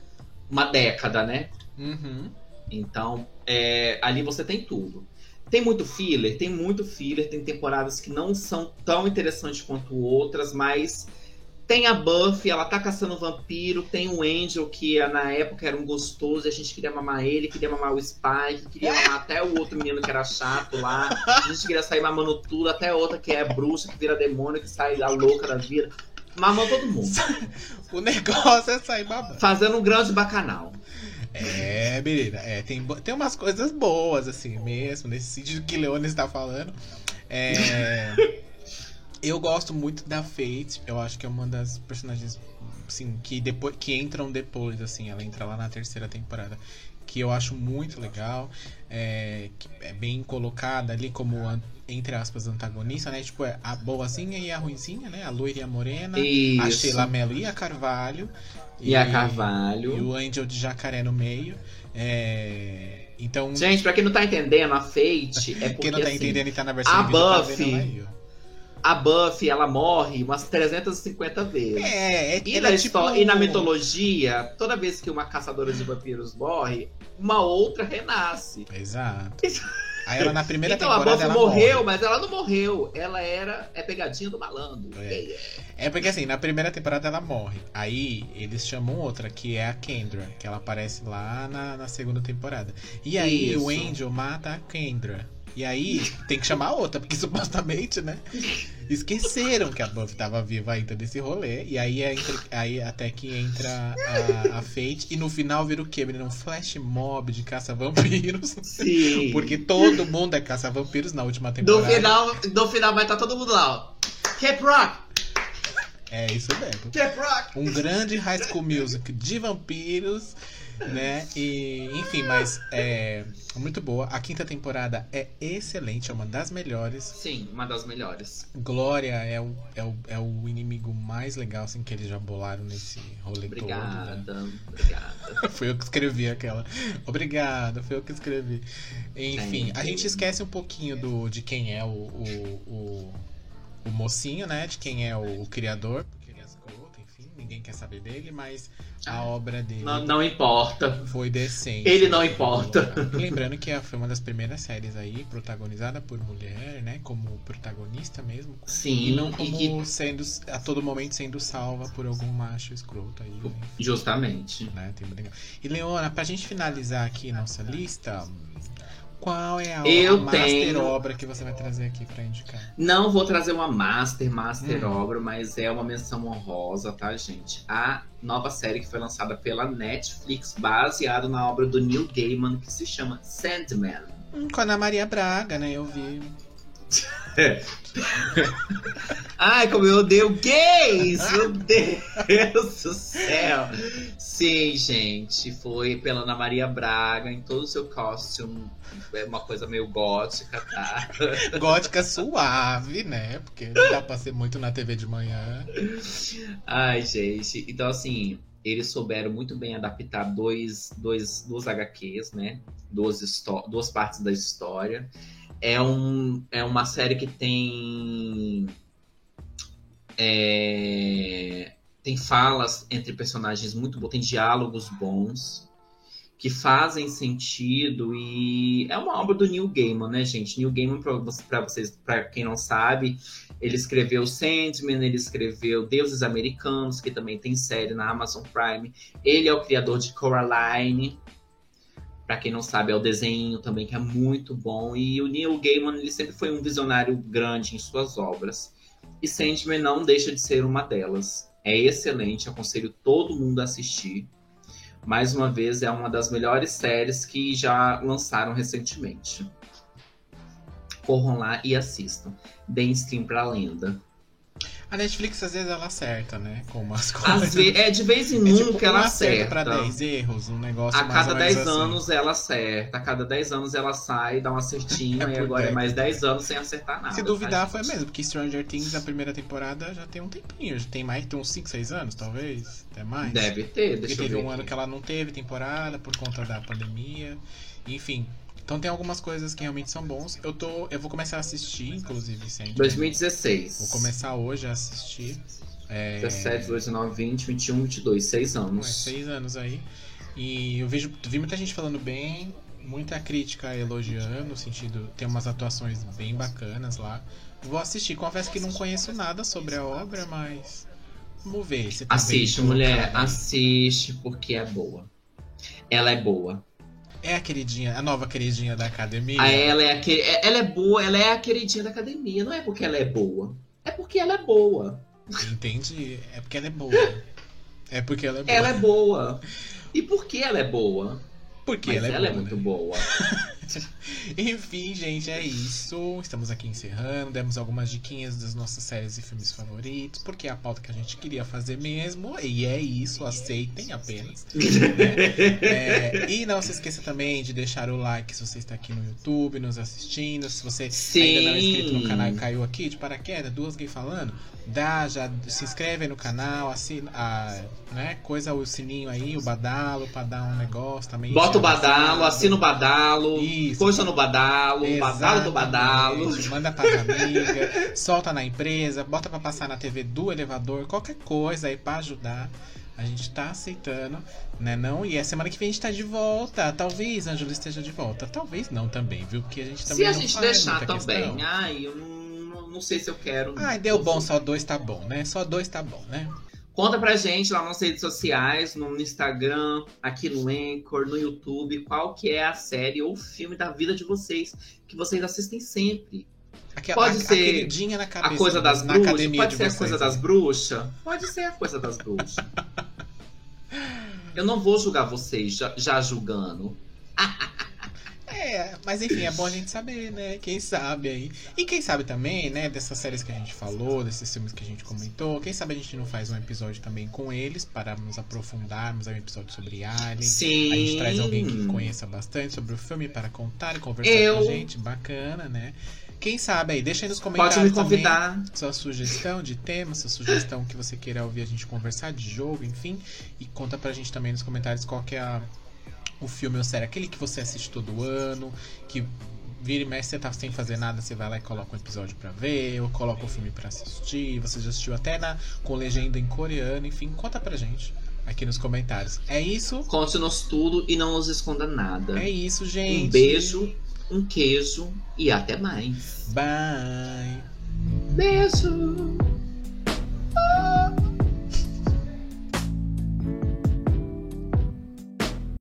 uma década, né? Uhum. Então, é, ali você tem tudo. Tem muito filler, tem muito filler, tem temporadas que não são tão interessantes quanto outras, mas tem a Buffy, ela tá caçando vampiro, tem o Angel, que na época era um gostoso, e a gente queria mamar ele, queria mamar o Spike, queria mamar até o outro menino que era chato lá, a gente queria sair mamando tudo, até outra que é bruxa, que vira demônio, que sai da louca da vida. Mamando todo mundo. O negócio é sair babando. Fazendo um grande bacanal. É, menina, é, tem, tem umas coisas boas, assim, mesmo, nesse sentido que Leone está falando. É, eu gosto muito da Fate, eu acho que é uma das personagens, assim, que, depois, que entram depois, assim, ela entra lá na terceira temporada, que eu acho muito legal, é, é bem colocada ali como, entre aspas, antagonista, né, tipo, é a boazinha e a ruinzinha, né, a loira e a morena, a Isso. Sheila Mello e a Carvalho. E a Carvalho. E o Angel de jacaré no meio. É, Então, Gente, pra quem não tá entendendo, a Fate é porque quem não tá assim, entendendo e tá na versão a tá Buffy- a Buffy, ela morre umas 350 vezes. É, é, E, na é tipo- e na mitologia, toda vez que uma caçadora de vampiros morre, uma outra renasce. Exato. Aí ela na primeira então a temporada Buffy ela morreu, morre. mas ela não morreu. Ela era é pegadinha do malandro. É. É porque assim, na primeira temporada ela morre. Aí eles chamam outra, que é a Kendra, que ela aparece lá na, na segunda temporada. E aí Isso. o Angel mata a Kendra. E aí tem que chamar outra, porque supostamente, né? Esqueceram que a Buffy tava viva ainda desse rolê. E aí, é entre- aí até que entra a, a Fate. E no final vira o quê? Vira um flash mob de caça-vampiros. Sim. Porque todo mundo é caça-vampiros na última no temporada. final, no final vai estar todo mundo lá, ó. Cap Rock! É isso mesmo. Cap Rock! um grande high school music de vampiros, né? E, enfim, mas é muito boa. A quinta temporada é excelente, é uma das melhores. Sim, uma das melhores. Glória é o, é o, é o inimigo mais legal assim, que eles já bolaram nesse rolê todo. Obrigada, né? obrigada. Foi eu que escrevi aquela. Obrigado, foi eu que escrevi. Enfim, a gente esquece um pouquinho do, de quem é o, o, o, o mocinho, né? De quem é o, criador. Ninguém quer saber dele, mas a obra dele Não, não importa. foi decente. Ele não importa. Lembrando que foi uma das primeiras séries aí, protagonizada por mulher, né? Como protagonista mesmo. Sim, E não e como que- sendo a todo momento sendo salva por algum macho escroto aí, né? justamente. né? Tem muito legal. E Leona, pra gente finalizar aqui nossa lista, qual é a, Eu master tenho- obra que você vai trazer aqui pra indicar? Não vou trazer uma master, master Hum. obra, mas é uma menção honrosa, tá, gente? A nova série que foi lançada pela Netflix, baseada na obra do Neil Gaiman, que se chama Sandman. Hum, com a Ana Maria Braga, né? Eu vi. Ai, como eu odeio gays! Meu Deus do céu! Sim, gente, foi pela Ana Maria Braga em todo o seu costume. É uma coisa meio gótica, tá? Gótica suave, né? Porque não dá pra ser muito na TV de manhã. Ai, gente. Então, assim, eles souberam muito bem adaptar dois, dois, duas HQs, né? Duas, duas partes da história. É, um, é uma série que tem. é, tem falas entre personagens muito bons, tem diálogos bons que fazem sentido e é uma obra do Neil Gaiman, né, gente? Neil Gaiman, para vocês, para quem não sabe, ele escreveu Sandman, ele escreveu Deuses Americanos, que também tem série na Amazon Prime. Ele é o criador de Coraline. Pra quem não sabe, é o desenho também, que é muito bom. E o Neil Gaiman, ele sempre foi um visionário grande em suas obras. E Sandman não deixa de ser uma delas. É excelente, aconselho todo mundo a assistir. Mais uma vez, é uma das melhores séries que já lançaram recentemente. Corram lá e assistam. Deem stream pra lenda. A Netflix, às vezes, ela acerta, né? Com umas Às coisas. ve- é de vez em É nunca tipo, ela um acerta. pra 10 erros, um negócio A cada ou menos 10 assim. anos ela acerta. A cada 10 anos ela sai, dá um acertinho, É e agora é década. mais 10 anos sem acertar nada. Se duvidar, tá, foi mesmo, porque Stranger Things, a primeira temporada, já tem um tempinho. Já tem mais, tem uns 5, 6 anos, talvez. Até mais. Deve ter, Porque deixa eu teve ver. um ano aqui. que ela não teve temporada por conta da pandemia. Enfim. Então tem algumas coisas que realmente são bons. Eu tô. Eu vou começar a assistir, inclusive, Sandman. 2016. Vou começar hoje a assistir. É, 17, 18, 19, 20, 21, 22. 6 Ué, anos. seis anos aí. E eu vejo, vi muita gente falando bem, muita crítica elogiando, no sentido, tem umas atuações bem bacanas lá. Vou assistir, confesso que não conheço nada sobre a obra, mas vamos ver se tá Assiste, mulher. colocada. Assiste porque é boa. Ela é boa. É a queridinha, a nova queridinha da academia. Ela é, é- ela é boa, ela é a queridinha da academia. Não é porque ela é boa. É porque ela é boa. Entendi. É porque ela é boa. É porque ela é boa. Ela é boa. E por que ela é boa? Porque Mas ela é ela é boa, muito né? boa. Enfim, gente, é isso. Estamos aqui encerrando. Demos algumas diquinhas das nossas séries e filmes favoritos, porque é a pauta que a gente queria fazer mesmo. E é isso, aceitem apenas. É, e não se esqueça também de deixar o like se você está aqui no YouTube, nos assistindo. Se você ainda não é inscrito no Sim. canal e caiu aqui de paraquedas, duas gays falando, dá, já se inscreve no canal, assina, a, né, coisa o sininho aí, o badalo, pra dar um negócio também. Bota o badalo, assina o badalo, Isso. coisa no badalo, o badalo do badalo. Exatamente. Manda pras amigas, solta na empresa, bota pra passar na TV do elevador, qualquer coisa aí pra ajudar. A gente tá aceitando, né não? E a semana que vem a gente tá de volta. Talvez a esteja de volta. Talvez não também, viu? Porque a gente também Se a não gente deixar também. questão. Ai, eu não, não- não sei se eu quero. Ai, deu bom, só dois tá bom, né? Só dois tá bom, né? Conta pra gente lá nas redes sociais, no Instagram, aqui no Anchor, no YouTube, qual que é a série ou filme da vida de vocês, que vocês assistem sempre. Aquela, Pode a, ser a cabeça. a coisa das na bruxas? academia Pode de ser a vocês, coisa né? das bruxas? Pode ser a coisa das bruxas. Eu não vou julgar vocês já, já julgando. É, mas enfim, é bom a gente saber, né? Quem sabe aí. E quem sabe também, né, dessas séries que a gente falou, desses filmes que a gente comentou, quem sabe a gente não faz um episódio também com eles para nos aprofundarmos aí um episódio sobre Alien. Sim. A gente traz alguém que conheça bastante sobre o filme para contar e conversar Eu. com a gente. Bacana, né? Quem sabe aí, deixa aí nos comentários Pode me também convidar. sua sugestão de tema, sua sugestão que você queira ouvir a gente conversar de jogo, enfim. E conta pra gente também nos comentários qual que é a- o filme ou série, aquele que você assiste todo ano, que vira e mexe, você tá sem fazer nada, você vai lá e coloca um episódio pra ver, ou coloca um filme pra assistir. Você já assistiu até na, com legenda em coreano, enfim, conta pra gente aqui nos comentários. É isso? Conte-nos tudo e não nos esconda nada. É isso, gente. Um beijo, um queijo e até mais. Bye. Beijo.